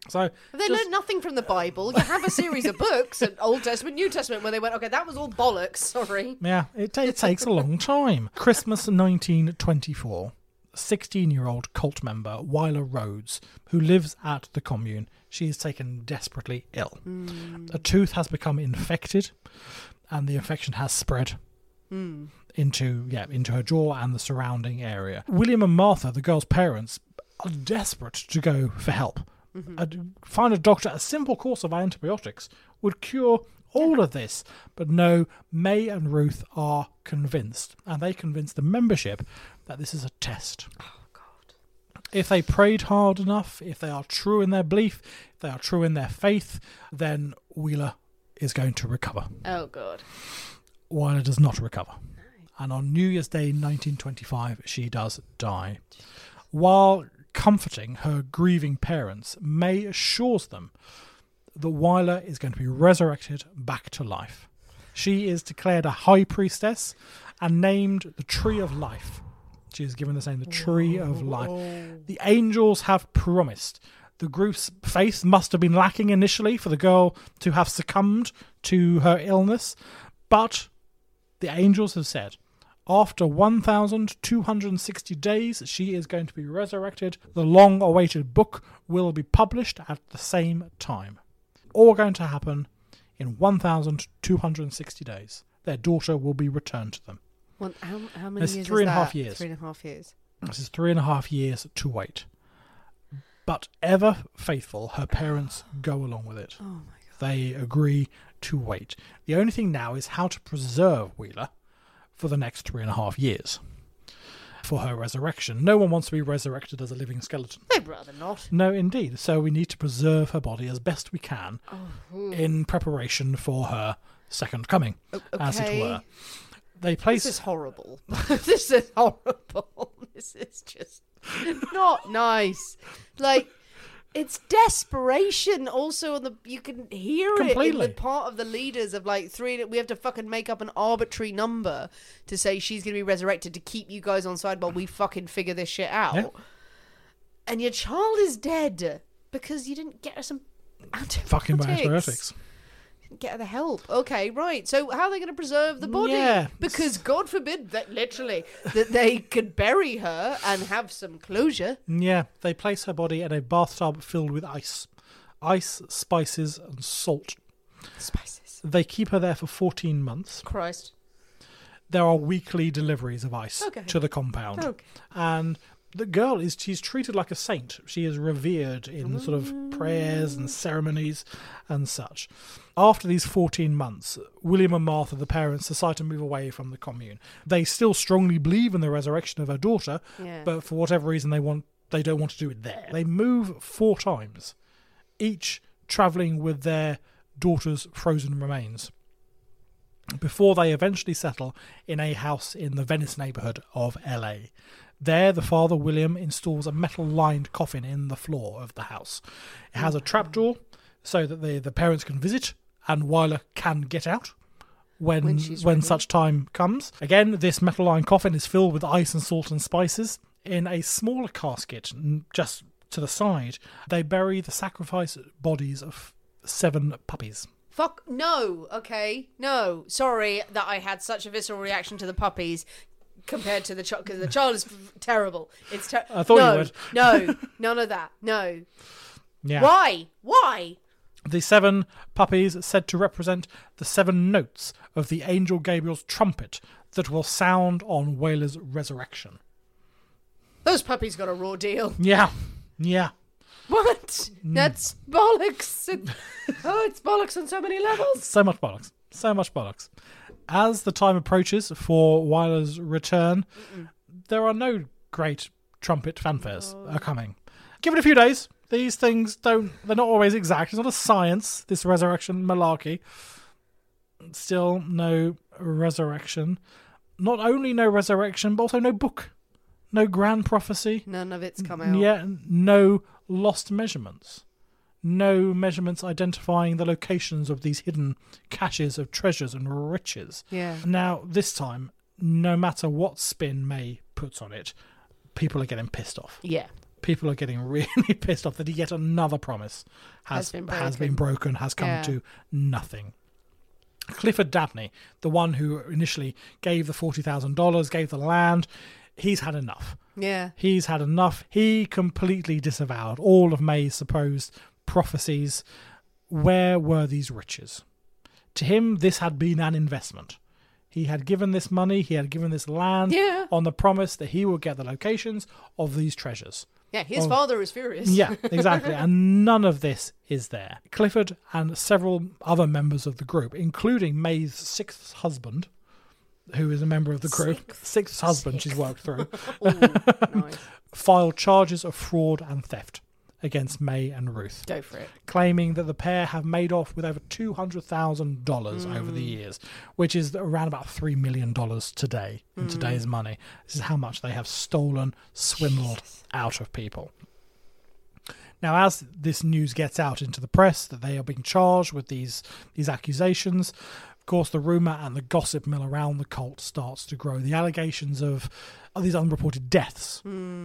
Speaker 2: So
Speaker 1: They
Speaker 2: just-
Speaker 1: learned nothing from the Bible. You have a series of books, an Old Testament, New Testament, where they went, okay, that was all bollocks. Sorry.
Speaker 2: Yeah, it, it takes a long time. Christmas 1924. 16 year old cult member, Wyler Rhoads, who lives at the commune, she is taken desperately ill. A tooth has become infected, and the infection has spread into yeah into her jaw and the surrounding area. William and Martha, the girl's parents, are desperate to go for help. Uh, find a doctor. A simple course of antibiotics would cure all of this. But no, May and Ruth are convinced, and they convince the membership that this is a test. If they prayed hard enough, if they are true in their belief, if they are true in their faith, then Wheeler is going to recover.
Speaker 1: Oh, God.
Speaker 2: Wyler does not recover. And on New Year's Day 1925, she does die. While comforting her grieving parents, May assures them that Wyler is going to be resurrected back to life. She is declared a high priestess and named the Tree of Life. She is given the name, the Tree of Life. The angels have promised. The group's faith must have been lacking initially for the girl to have succumbed to her illness, but The angels have said, after 1,260 days, she is going to be resurrected. The long awaited book will be published at the same time. All going to happen in 1,260 days. Their daughter will be returned to them.
Speaker 1: Well, how, how many
Speaker 2: It's
Speaker 1: years
Speaker 2: three
Speaker 1: is
Speaker 2: and a half years.
Speaker 1: Three and a half years.
Speaker 2: This is three and a half years to wait. But ever faithful, her parents go along with it.
Speaker 1: Oh my god.
Speaker 2: They agree to wait. The only thing now is how to preserve Wheeler for the next three and a half years for her resurrection. No one wants to be resurrected as a living skeleton.
Speaker 1: They'd rather not.
Speaker 2: No, indeed. So we need to preserve her body as best we can
Speaker 1: Oh,
Speaker 2: in preparation for her second coming, as it were. They place
Speaker 1: This is horrible. this is horrible. This is just not nice. Like it's desperation. Also, on the you can hear it in the part of the leaders of like three. We have to fucking make up an arbitrary number to say she's going to be resurrected to keep you guys on side while we fucking figure this shit out.
Speaker 2: Yeah.
Speaker 1: And your child is dead because you didn't get her some anti
Speaker 2: fucking
Speaker 1: antibiotics
Speaker 2: antibiotics.
Speaker 1: Get her the help. Okay, right. So how are they going to preserve the body?
Speaker 2: Yeah.
Speaker 1: Because God forbid that literally that they could bury her and have some closure.
Speaker 2: Yeah, they place her body in a bathtub filled with ice. Ice, spices, and salt.
Speaker 1: Spices.
Speaker 2: They keep her there for 14 months.
Speaker 1: Christ.
Speaker 2: There are weekly deliveries of ice
Speaker 1: Okay.
Speaker 2: to the compound.
Speaker 1: Okay.
Speaker 2: And the girl is she's treated like a saint. She is revered in sort of prayers and ceremonies and such. After these 14 months, William and Martha, the parents, decide to move away from the commune. They still strongly believe in the resurrection of her daughter,
Speaker 1: Yeah.
Speaker 2: but for whatever reason they want they don't want to do it there. They move four times, each travelling with their daughter's frozen remains before they eventually settle in a house in the Venice neighbourhood of LA. There, the father, William, installs a metal lined coffin in the floor of the house. It has a trapdoor so that the, the parents can visit and Weiler can get out when
Speaker 1: When
Speaker 2: when,
Speaker 1: she's ready.
Speaker 2: such time comes. Again, this metal lined coffin is filled with ice and salt and spices. In a smaller casket, just to the side, they bury the sacrifice bodies of seven puppies.
Speaker 1: Fuck no. Okay. No. Sorry that I had such a visceral reaction to the puppies compared to the child because the child is terrible. It's ter-
Speaker 2: I thought you
Speaker 1: no,
Speaker 2: would.
Speaker 1: no, none of that. No.
Speaker 2: Yeah.
Speaker 1: Why? Why?
Speaker 2: The seven puppies said to represent the seven notes of the angel Gabriel's trumpet that will sound on Whaler's resurrection.
Speaker 1: Those puppies got a raw deal.
Speaker 2: Yeah, yeah.
Speaker 1: What? Mm. That's bollocks. Oh, it's bollocks on so many levels.
Speaker 2: So much bollocks. So much bollocks. As the time approaches for Weiler's return, there are no great trumpet fanfares are coming. Give it a few days. These things don't, they're not always exact. It's not a science, this resurrection malarkey. Still no resurrection. Not only no resurrection, but also no book. No grand prophecy.
Speaker 1: None of it's come out.
Speaker 2: Yeah, no lost measurements. No measurements identifying the locations of these hidden caches of treasures and riches.
Speaker 1: Yeah.
Speaker 2: Now, this time, no matter what spin May puts on it, people are getting pissed off.
Speaker 1: Yeah.
Speaker 2: People are getting really pissed off that yet another promise has
Speaker 1: Has been
Speaker 2: has been
Speaker 1: broken.
Speaker 2: broken, has come
Speaker 1: Yeah.
Speaker 2: to nothing. Clifford Dabney, the one who initially gave the forty thousand dollars, gave the land, he's had enough.
Speaker 1: Yeah.
Speaker 2: He's had enough. He completely disavowed all of May's supposed prophecies. Where were these riches? To him, this had been an investment. He had given this money, he had given this land
Speaker 1: Yeah.
Speaker 2: on the promise that he would get the locations of these treasures.
Speaker 1: Yeah. His
Speaker 2: Oh.
Speaker 1: father is furious.
Speaker 2: Yeah, exactly. and none of this is there. Clifford and several other members of the group, including May's sixth husband, who is a member of the group, sixth, husband she's worked through,
Speaker 1: Ooh, nice.
Speaker 2: filed charges of fraud and theft against May and Ruth,
Speaker 1: Go for it.
Speaker 2: claiming that the pair have made off with over $200,000 over
Speaker 1: Mm.
Speaker 2: the years, which is around about $3 million today, in
Speaker 1: Mm.
Speaker 2: today's money. This is how much they have stolen, swindled out of people. Now, as this news gets out into the press that they are being charged with these these accusations, of course, the rumor and the gossip mill around the cult starts to grow. The allegations of, of these unreported deaths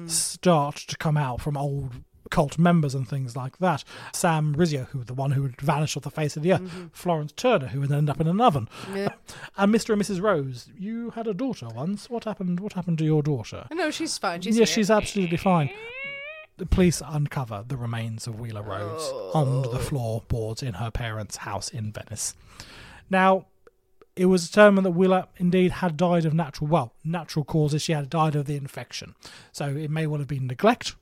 Speaker 2: start to come out from old cult members and things like that. Sam Rizzio, who the one who had vanished off the face of the earth. Mm-hmm. Florence Turner, who would end up in an oven.
Speaker 1: Yeah.
Speaker 2: And Mr. and Mrs. Rose, you had a daughter once. What happened? What happened to your daughter?
Speaker 1: No, she's fine. She's
Speaker 2: yeah,
Speaker 1: here.
Speaker 2: she's absolutely fine. The police uncover the remains of Wheeler Rose on the oh. floorboards in her parents' house in Venice. Now, it was determined that Wheeler indeed had died of natural, well, natural causes. She had died of the infection. So it may well have been neglect,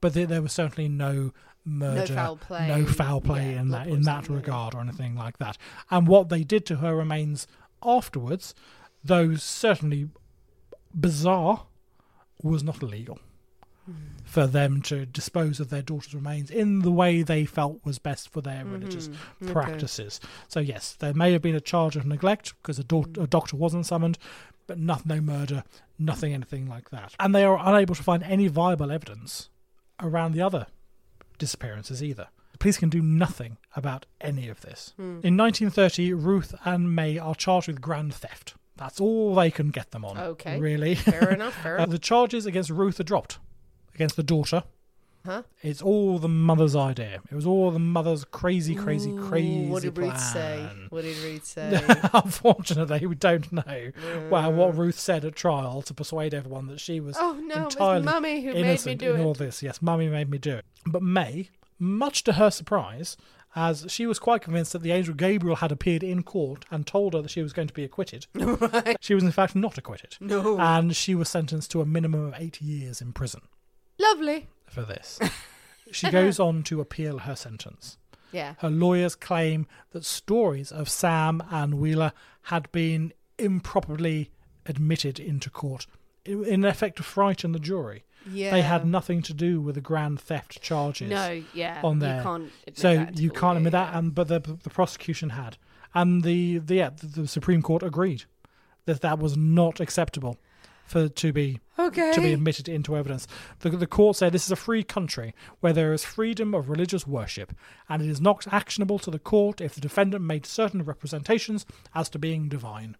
Speaker 2: but there, there was certainly no murder,
Speaker 1: foul play.
Speaker 2: no foul play
Speaker 1: Yeah,
Speaker 2: in that in that regard or anything like that. And what they did to her remains afterwards, though certainly bizarre, was not illegal hmm. for them to dispose of their daughter's remains in the way they felt was best for their mm-hmm. religious practices. So yes, there may have been a charge of neglect because a, a mm. doctor wasn't summoned, but nothing, no murder, nothing, anything like that. And they are unable to find any viable evidence around the other disappearances either. The police can do nothing about any of this. In 1930, Ruth and May are charged with grand theft. That's all they can get them on.
Speaker 1: Okay.
Speaker 2: Really?
Speaker 1: Fair enough. Fair
Speaker 2: Uh,
Speaker 1: enough.
Speaker 2: the charges against Ruth are dropped. Against the daughter.
Speaker 1: Huh?
Speaker 2: It's all the mother's idea. It was all the mother's crazy, crazy,
Speaker 1: Ooh,
Speaker 2: crazy
Speaker 1: What did Ruth
Speaker 2: plan.
Speaker 1: say? What did Ruth say?
Speaker 2: Unfortunately, we don't know well what Ruth said at trial to persuade everyone that she was
Speaker 1: Oh, no, it was
Speaker 2: entirely
Speaker 1: Mummy who made me
Speaker 2: innocent
Speaker 1: do it.
Speaker 2: all this. Yes, mummy made me do it. But May, much to her surprise, as she was quite convinced that the angel Gabriel had appeared in court and told her that she was going to be acquitted, she was in fact not acquitted.
Speaker 1: No.
Speaker 2: and she was sentenced to a minimum of eight years in prison
Speaker 1: Lovely.
Speaker 2: For this. she goes on to appeal her sentence.
Speaker 1: Yeah.
Speaker 2: Her lawyers claim that stories of Sam and Wheeler had been improperly admitted into court, in in effect to frighten the jury.
Speaker 1: Yeah.
Speaker 2: They had nothing to do with the grand theft charges
Speaker 1: No, yeah.
Speaker 2: on
Speaker 1: you
Speaker 2: there.
Speaker 1: can't admit
Speaker 2: so
Speaker 1: that
Speaker 2: you can't admit
Speaker 1: yeah,
Speaker 2: that, and but the the prosecution had, and the the, yeah, the, the Supreme Court agreed that that was not acceptable for to be
Speaker 1: Okay.
Speaker 2: to be admitted into evidence. The, the court said this is a free country where there is freedom of religious worship, and it is not actionable to the court if the defendant made certain representations as to being divine.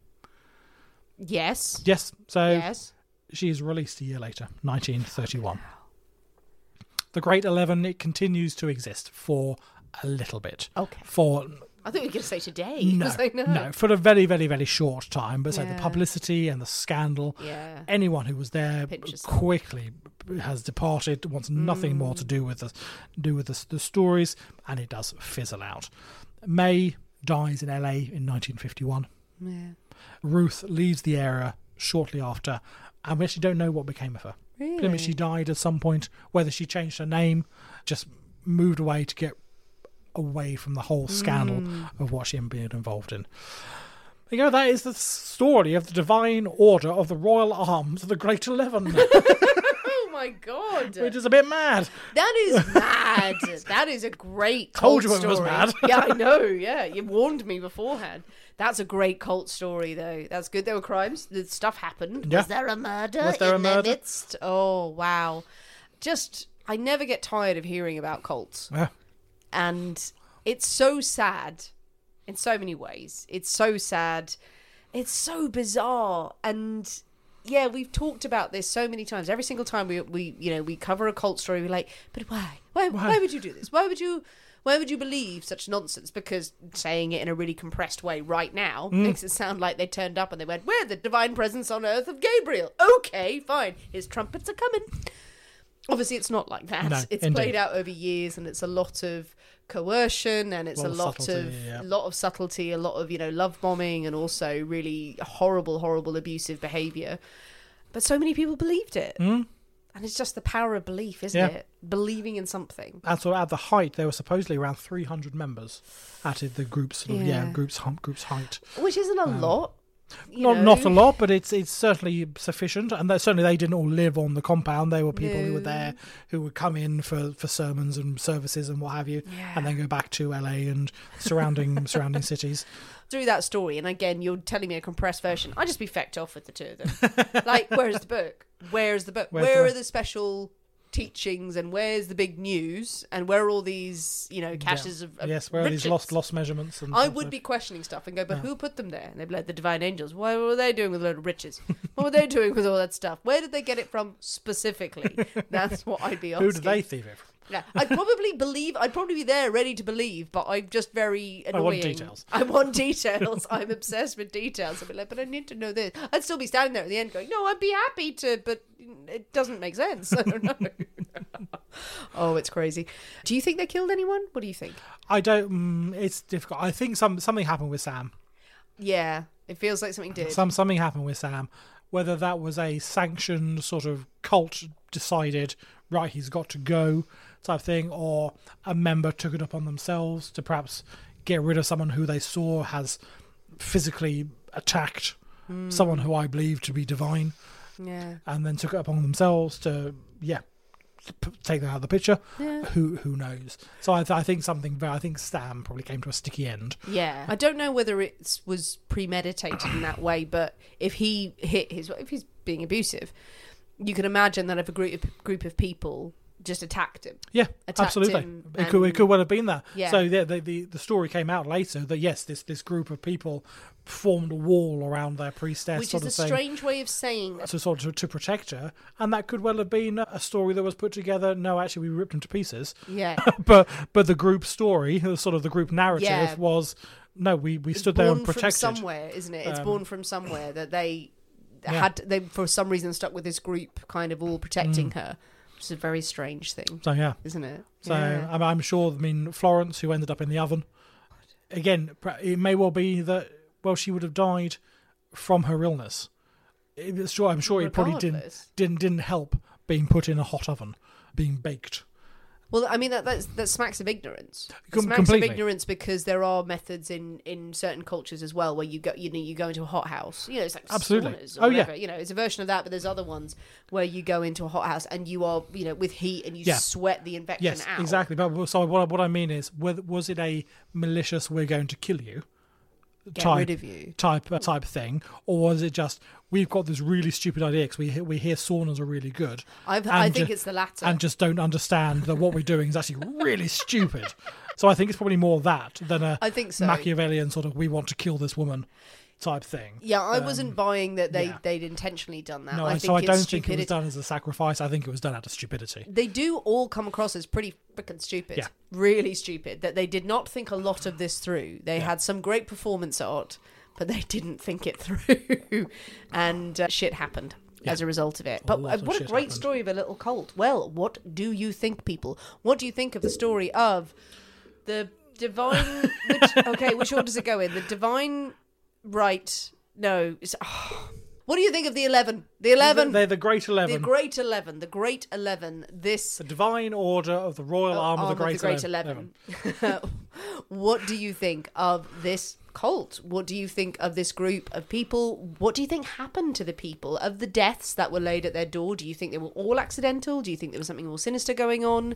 Speaker 1: Yes.
Speaker 2: Yes, so
Speaker 1: yes.
Speaker 2: she is released a year later, 1931. The Great Eleven it continues to exist for a little bit.
Speaker 1: Okay.
Speaker 2: For
Speaker 1: I think we going to say today.
Speaker 2: No,
Speaker 1: no.
Speaker 2: no, for a very, very, very short time. But so the publicity and the scandal,
Speaker 1: Yeah.
Speaker 2: anyone who was there quickly has departed, wants nothing more
Speaker 1: Mm.
Speaker 2: to do with the do with the, the stories, and it does fizzle out. May dies in LA in 1951.
Speaker 1: Yeah.
Speaker 2: Ruth leaves the area shortly after, and we actually don't know what became of her. Much she died at some point, whether she changed her name, just moved away to get away from the whole scandal
Speaker 1: Mm.
Speaker 2: of what she had been involved in. You know, that is the story of the Divine Order of the Royal Arms of the Great Eleven,
Speaker 1: Oh my god.
Speaker 2: which is a bit mad.
Speaker 1: That is mad. that is a great cult.
Speaker 2: Told you it was
Speaker 1: story.
Speaker 2: mad.
Speaker 1: yeah, I know. Yeah, you warned me beforehand. That's a great cult story, though. That's good. There were crimes. The stuff happened.
Speaker 2: Yeah.
Speaker 1: Was there a murder
Speaker 2: Was there
Speaker 1: in
Speaker 2: a
Speaker 1: their
Speaker 2: murder?
Speaker 1: midst? Oh wow! Just I never get tired of hearing about cults,
Speaker 2: Yeah.
Speaker 1: And it's so sad in so many ways. It's so sad. It's so bizarre, and yeah, we've talked about this so many times. Every single time we we you know we cover a cult story, we're like, but why? Why? Why, would you do this? Why would you? Why would you believe such nonsense? Because saying it in a really compressed way right now
Speaker 2: Hmm.
Speaker 1: makes it sound like they turned up and they went, "We're the divine presence on earth of Gabriel." Okay, fine. His trumpets are coming. Obviously, it's not like that.
Speaker 2: No,
Speaker 1: it's
Speaker 2: indeed.
Speaker 1: played out over years, and it's a lot of coercion, and it's a lot of,
Speaker 2: subtlety, yeah.
Speaker 1: lot of subtlety, a lot of you know love bombing, and also really horrible, horrible abusive behavior. But so many people believed it, hmm? and it's just the power of belief, isn't?
Speaker 2: Yeah.
Speaker 1: it? Believing in something.
Speaker 2: And so at the height, there were supposedly around 300 members at the group's sort of, yeah.
Speaker 1: Yeah.
Speaker 2: group's hump, group's height.
Speaker 1: which isn't a um, lot.
Speaker 2: Not not a lot, but it's it's certainly sufficient. And certainly they didn't all live on the compound. They were people who were there who would come in for, for sermons and services and what have you, and then go back to LA and surrounding surrounding cities.
Speaker 1: Through that story, and again, you're telling me a compressed version. I'd just be fecked off with the two of them. like, where's the book? Where's the book?
Speaker 2: Where's
Speaker 1: Where
Speaker 2: the-
Speaker 1: are the special teachings? And where's the big news? And where are all these, you know, caches of, of
Speaker 2: yes, where are these lost lost measurements? And
Speaker 1: I would be questioning stuff and go, but who put them there? And they'd be like, the divine angels. What were they doing with a load of riches? what were they doing with all that stuff? Where did they get it from specifically? That's what I'd be asking.
Speaker 2: Who did they thieve it from?
Speaker 1: Yeah, I'd probably believe. I'd probably be there, ready to believe, but I'm just very annoying.
Speaker 2: I want details.
Speaker 1: I want details. I'm obsessed with details. I'd be like, but I need to know this. I'd still be standing there at the end, going, "No, I'd be happy to," but it doesn't make sense. I don't know. oh, it's crazy. Do you think they killed anyone? What do you think?
Speaker 2: I don't. Mm, it's difficult. I think some something happened with Sam.
Speaker 1: Yeah, it feels like something did.
Speaker 2: Some something happened with Sam. Whether that was a sanctioned sort of cult decided, right, he's got to go type thing, or a member took it upon themselves to perhaps get rid of someone who they saw has physically attacked hmm. someone who I believe to be divine,
Speaker 1: yeah.
Speaker 2: and then took it upon themselves to yeah take that out of the picture.
Speaker 1: Yeah.
Speaker 2: Who who knows? So I, th- I think something. I think Sam probably came to a sticky end.
Speaker 1: Yeah, I don't know whether it was premeditated in that way, but if he hit his, if he's being abusive, you can imagine that if a group of, group of people just attacked him,
Speaker 2: Yeah,
Speaker 1: attacked
Speaker 2: absolutely.
Speaker 1: him
Speaker 2: It could, it could well have been that.
Speaker 1: Yeah.
Speaker 2: So yeah, the, the the story came out later that yes, this this group of people formed a wall around their priestess,
Speaker 1: which is a strange way of saying that.
Speaker 2: to sort of to protect her, and that could well have been a story that was put together. No, actually, we ripped them to pieces.
Speaker 1: Yeah,
Speaker 2: but but the group story, the sort of the group narrative,
Speaker 1: Yeah.
Speaker 2: was no, we we
Speaker 1: it's
Speaker 2: stood there
Speaker 1: born
Speaker 2: and
Speaker 1: from
Speaker 2: protected.
Speaker 1: somewhere, isn't it? It's
Speaker 2: Um,
Speaker 1: born from somewhere that they
Speaker 2: Yeah.
Speaker 1: had. They for some reason stuck with this group, kind of all protecting
Speaker 2: Mm.
Speaker 1: her, is a very strange thing,
Speaker 2: So yeah,
Speaker 1: isn't it?
Speaker 2: So
Speaker 1: Yeah.
Speaker 2: I'm, I'm sure. I mean, Florence, who ended up in the oven, again, it may well be that well, she would have died from her illness. It, sure, I'm sure it probably didn't didn't didn't help being put in a hot oven, being baked.
Speaker 1: Well, I mean that that's, that smacks of ignorance.
Speaker 2: Com-
Speaker 1: smacks
Speaker 2: completely.
Speaker 1: of ignorance because there are methods in, in certain cultures as well where you go you know you go into a hot house. You know, it's like
Speaker 2: Absolutely. Oh, yeah.
Speaker 1: You know, it's a version of that, but there's other ones where you go into a hot house and you are you know with heat and you
Speaker 2: Yeah.
Speaker 1: sweat the infection
Speaker 2: Yes,
Speaker 1: out.
Speaker 2: exactly. But so what what I mean is, was, it a malicious "we're going to kill you"
Speaker 1: Get
Speaker 2: type
Speaker 1: rid of you.
Speaker 2: type uh, type thing, or was it just we've got this really stupid idea because we hear, we hear saunas are really good,
Speaker 1: I've, I think
Speaker 2: ju-
Speaker 1: it's the latter.
Speaker 2: and just don't understand that what we're doing is actually really stupid. So I think it's probably more that than a
Speaker 1: I think so.
Speaker 2: Machiavellian sort of we want to kill this woman type thing.
Speaker 1: yeah, I um, wasn't buying that they
Speaker 2: yeah.
Speaker 1: they'd intentionally done that.
Speaker 2: No,
Speaker 1: I
Speaker 2: so I don't
Speaker 1: stupidity.
Speaker 2: think it was done as a sacrifice. I think it was done out of stupidity.
Speaker 1: they do all come across as pretty freaking stupid.
Speaker 2: Yeah.
Speaker 1: Really stupid. That they did not think a lot of this through. They
Speaker 2: Yeah.
Speaker 1: had some great performance art, but they didn't think it through. and uh, shit happened. As a result of it, but uh, what a great
Speaker 2: happened.
Speaker 1: story of a little cult. Well, what do you think, people? What do you think of the story of the divine? Which, okay, which order does it go in? The divine right? No. It's, what do you think of the eleven? The eleven.
Speaker 2: They're the Great Eleven,
Speaker 1: The Great Eleven, the Great Eleven. This
Speaker 2: the Divine Order of the Royal oh, Arm, of the Great,
Speaker 1: Eleven. what do you think of this cult? What do you think of this group of people? What do you think happened to the people of the deaths that were laid at their door? Do you think they were all accidental? Do you think there was something more sinister going on?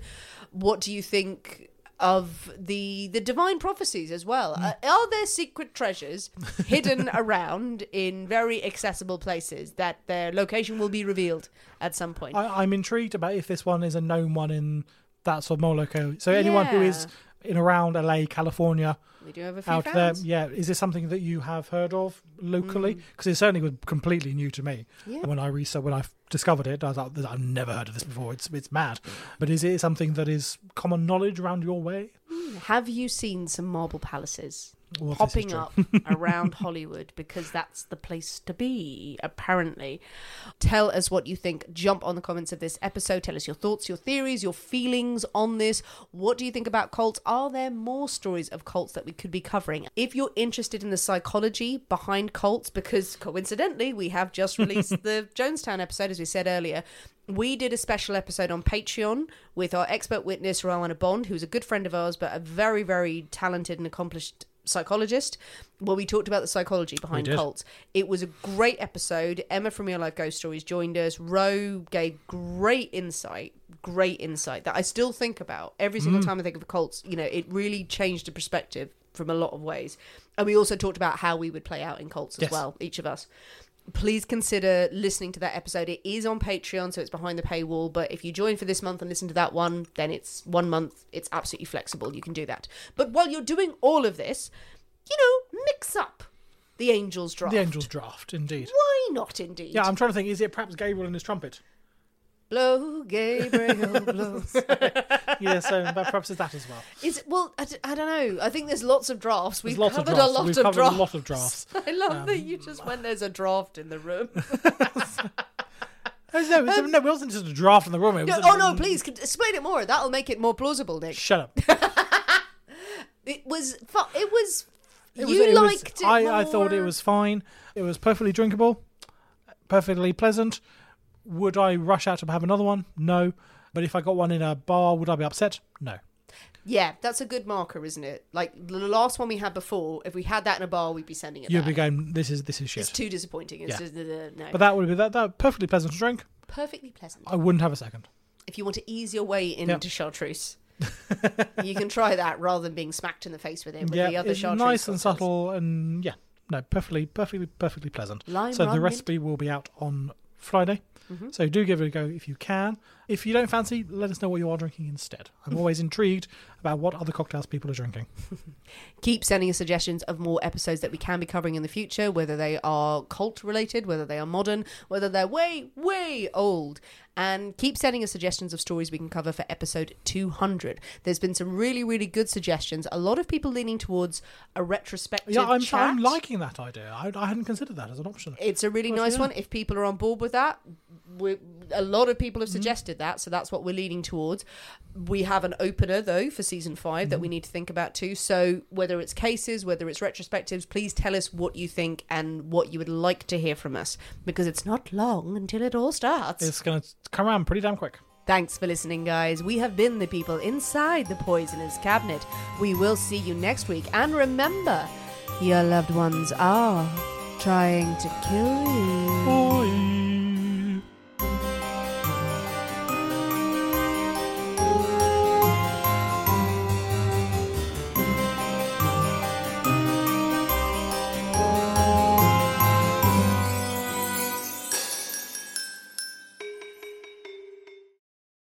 Speaker 1: What do you think? Of the the divine prophecies as well. Uh, are there secret treasures hidden around in very accessible places that their location will be revealed at some point?
Speaker 2: I, I'm intrigued about if this one is a known one in that sort of Moloko. So anyone who is in around LA, California,
Speaker 1: we do have a few
Speaker 2: out
Speaker 1: fans.
Speaker 2: there, yeah, is this something that you have heard of locally? Because it certainly was completely new to me
Speaker 1: Mm. Yeah.
Speaker 2: when I researched when I discovered it. I was like, I've never heard of this before. It's it's mad. But is it something that is common knowledge around your way?
Speaker 1: Have you seen some marble palaces Popping up around Hollywood? Because that's the place to be, apparently. Tell us what you think. Jump on the comments of this episode. Tell us your thoughts, your theories, your feelings on this. What do you think about cults? Are there more stories of cults that we could be covering? If you're interested in the psychology behind cults, because coincidentally, we have just released the Jonestown episode, as we said earlier. We did a special episode on Patreon with our expert witness, Rowana Bond, who's a good friend of ours, but a very, very talented and accomplished psychologist, where we talked about the psychology behind cults. It was a great episode. Emma from Real Life Ghost Stories joined us. Ro gave great insight, great insight that I still think about every single
Speaker 2: Mm.
Speaker 1: time I think of cults. You know, it really changed the perspective from a lot of ways. And we also talked about how we would play out in cults as
Speaker 2: Yes.
Speaker 1: well, each of us please consider listening to that episode. It is on Patreon, so it's behind the paywall. But if you join for this month and listen to that one, then it's one month. It's absolutely flexible. You can do that. But while you're doing all of this, you know, mix up the Angels draft.
Speaker 2: The Angel's Draft, indeed.
Speaker 1: Why not, indeed?
Speaker 2: Yeah, I'm trying to think. Is it perhaps Gabriel and his trumpet?
Speaker 1: Blow, Gabriel, blow.
Speaker 2: yeah, so that perhaps is that as well.
Speaker 1: Is it, well, I, d- I don't know. I think there's lots of drafts. We've
Speaker 2: lots of
Speaker 1: covered
Speaker 2: drafts.
Speaker 1: a lot
Speaker 2: We've
Speaker 1: of
Speaker 2: covered
Speaker 1: drafts.
Speaker 2: a lot of drafts.
Speaker 1: I love that um, you just went. There's a draft in the room.
Speaker 2: Oh, no, it's- no, it wasn't just a draft in the room. It
Speaker 1: No,
Speaker 2: was
Speaker 1: oh no! Please con- explain it more. That'll make it more plausible, Nick.
Speaker 2: Shut up.
Speaker 1: It was. Fu- it was.
Speaker 2: It
Speaker 1: you
Speaker 2: was, it was-
Speaker 1: liked it.
Speaker 2: I, I thought it
Speaker 1: more.
Speaker 2: was fine. It was perfectly drinkable, perfectly pleasant. Would I rush out to have another one? No. But if I got one in a bar, would I be upset? No.
Speaker 1: Yeah, that's a good marker, isn't it? Like the last one we had before. If we had that in a bar, we'd be sending it.
Speaker 2: You'd
Speaker 1: back.
Speaker 2: be going, this is this is shit.
Speaker 1: It's too disappointing. It's
Speaker 2: Yeah.
Speaker 1: just, uh, no.
Speaker 2: But that would be that, that perfectly pleasant to drink.
Speaker 1: perfectly pleasant.
Speaker 2: I wouldn't have a second.
Speaker 1: If you want to ease your way into
Speaker 2: Yep.
Speaker 1: chartreuse, you can try that rather than being smacked in the face with it. With
Speaker 2: yeah,
Speaker 1: the other
Speaker 2: it's
Speaker 1: chartreuse
Speaker 2: nice and
Speaker 1: cocktails.
Speaker 2: subtle, and yeah, no, perfectly, perfectly, perfectly pleasant.
Speaker 1: Lime,
Speaker 2: so the
Speaker 1: mint.
Speaker 2: recipe will be out on Friday.
Speaker 1: Mm-hmm.
Speaker 2: So do give it a go if you can. If you don't fancy, let us know what you are drinking instead. I'm always intrigued about what other cocktails people are drinking.
Speaker 1: keep sending us suggestions of more episodes that we can be covering in the future, whether they are cult related, whether they are modern, whether they're way, way old. And keep sending us suggestions of stories we can cover for episode 200. There's been some really, really good suggestions. A lot of people leaning towards a retrospective
Speaker 2: Yeah, I'm,
Speaker 1: chat.
Speaker 2: I'm liking that idea. I, I hadn't considered that as an option.
Speaker 1: It's a really
Speaker 2: Well,
Speaker 1: nice
Speaker 2: yeah.
Speaker 1: one. If people are on board with that, we a lot of people have
Speaker 2: Mm-hmm.
Speaker 1: suggested that, so that's what we're leaning towards. We have an opener though for season 5
Speaker 2: Mm-hmm.
Speaker 1: that we need to think about too. So whether it's cases, whether it's retrospectives, please tell us what you think and what you would like to hear from us because it's not long until it all starts.
Speaker 2: It's going to come around pretty damn quick.
Speaker 1: Thanks for listening, guys. We have been the people inside the Poisoners' Cabinet. We will see you next week, and remember, your loved ones are trying to kill you.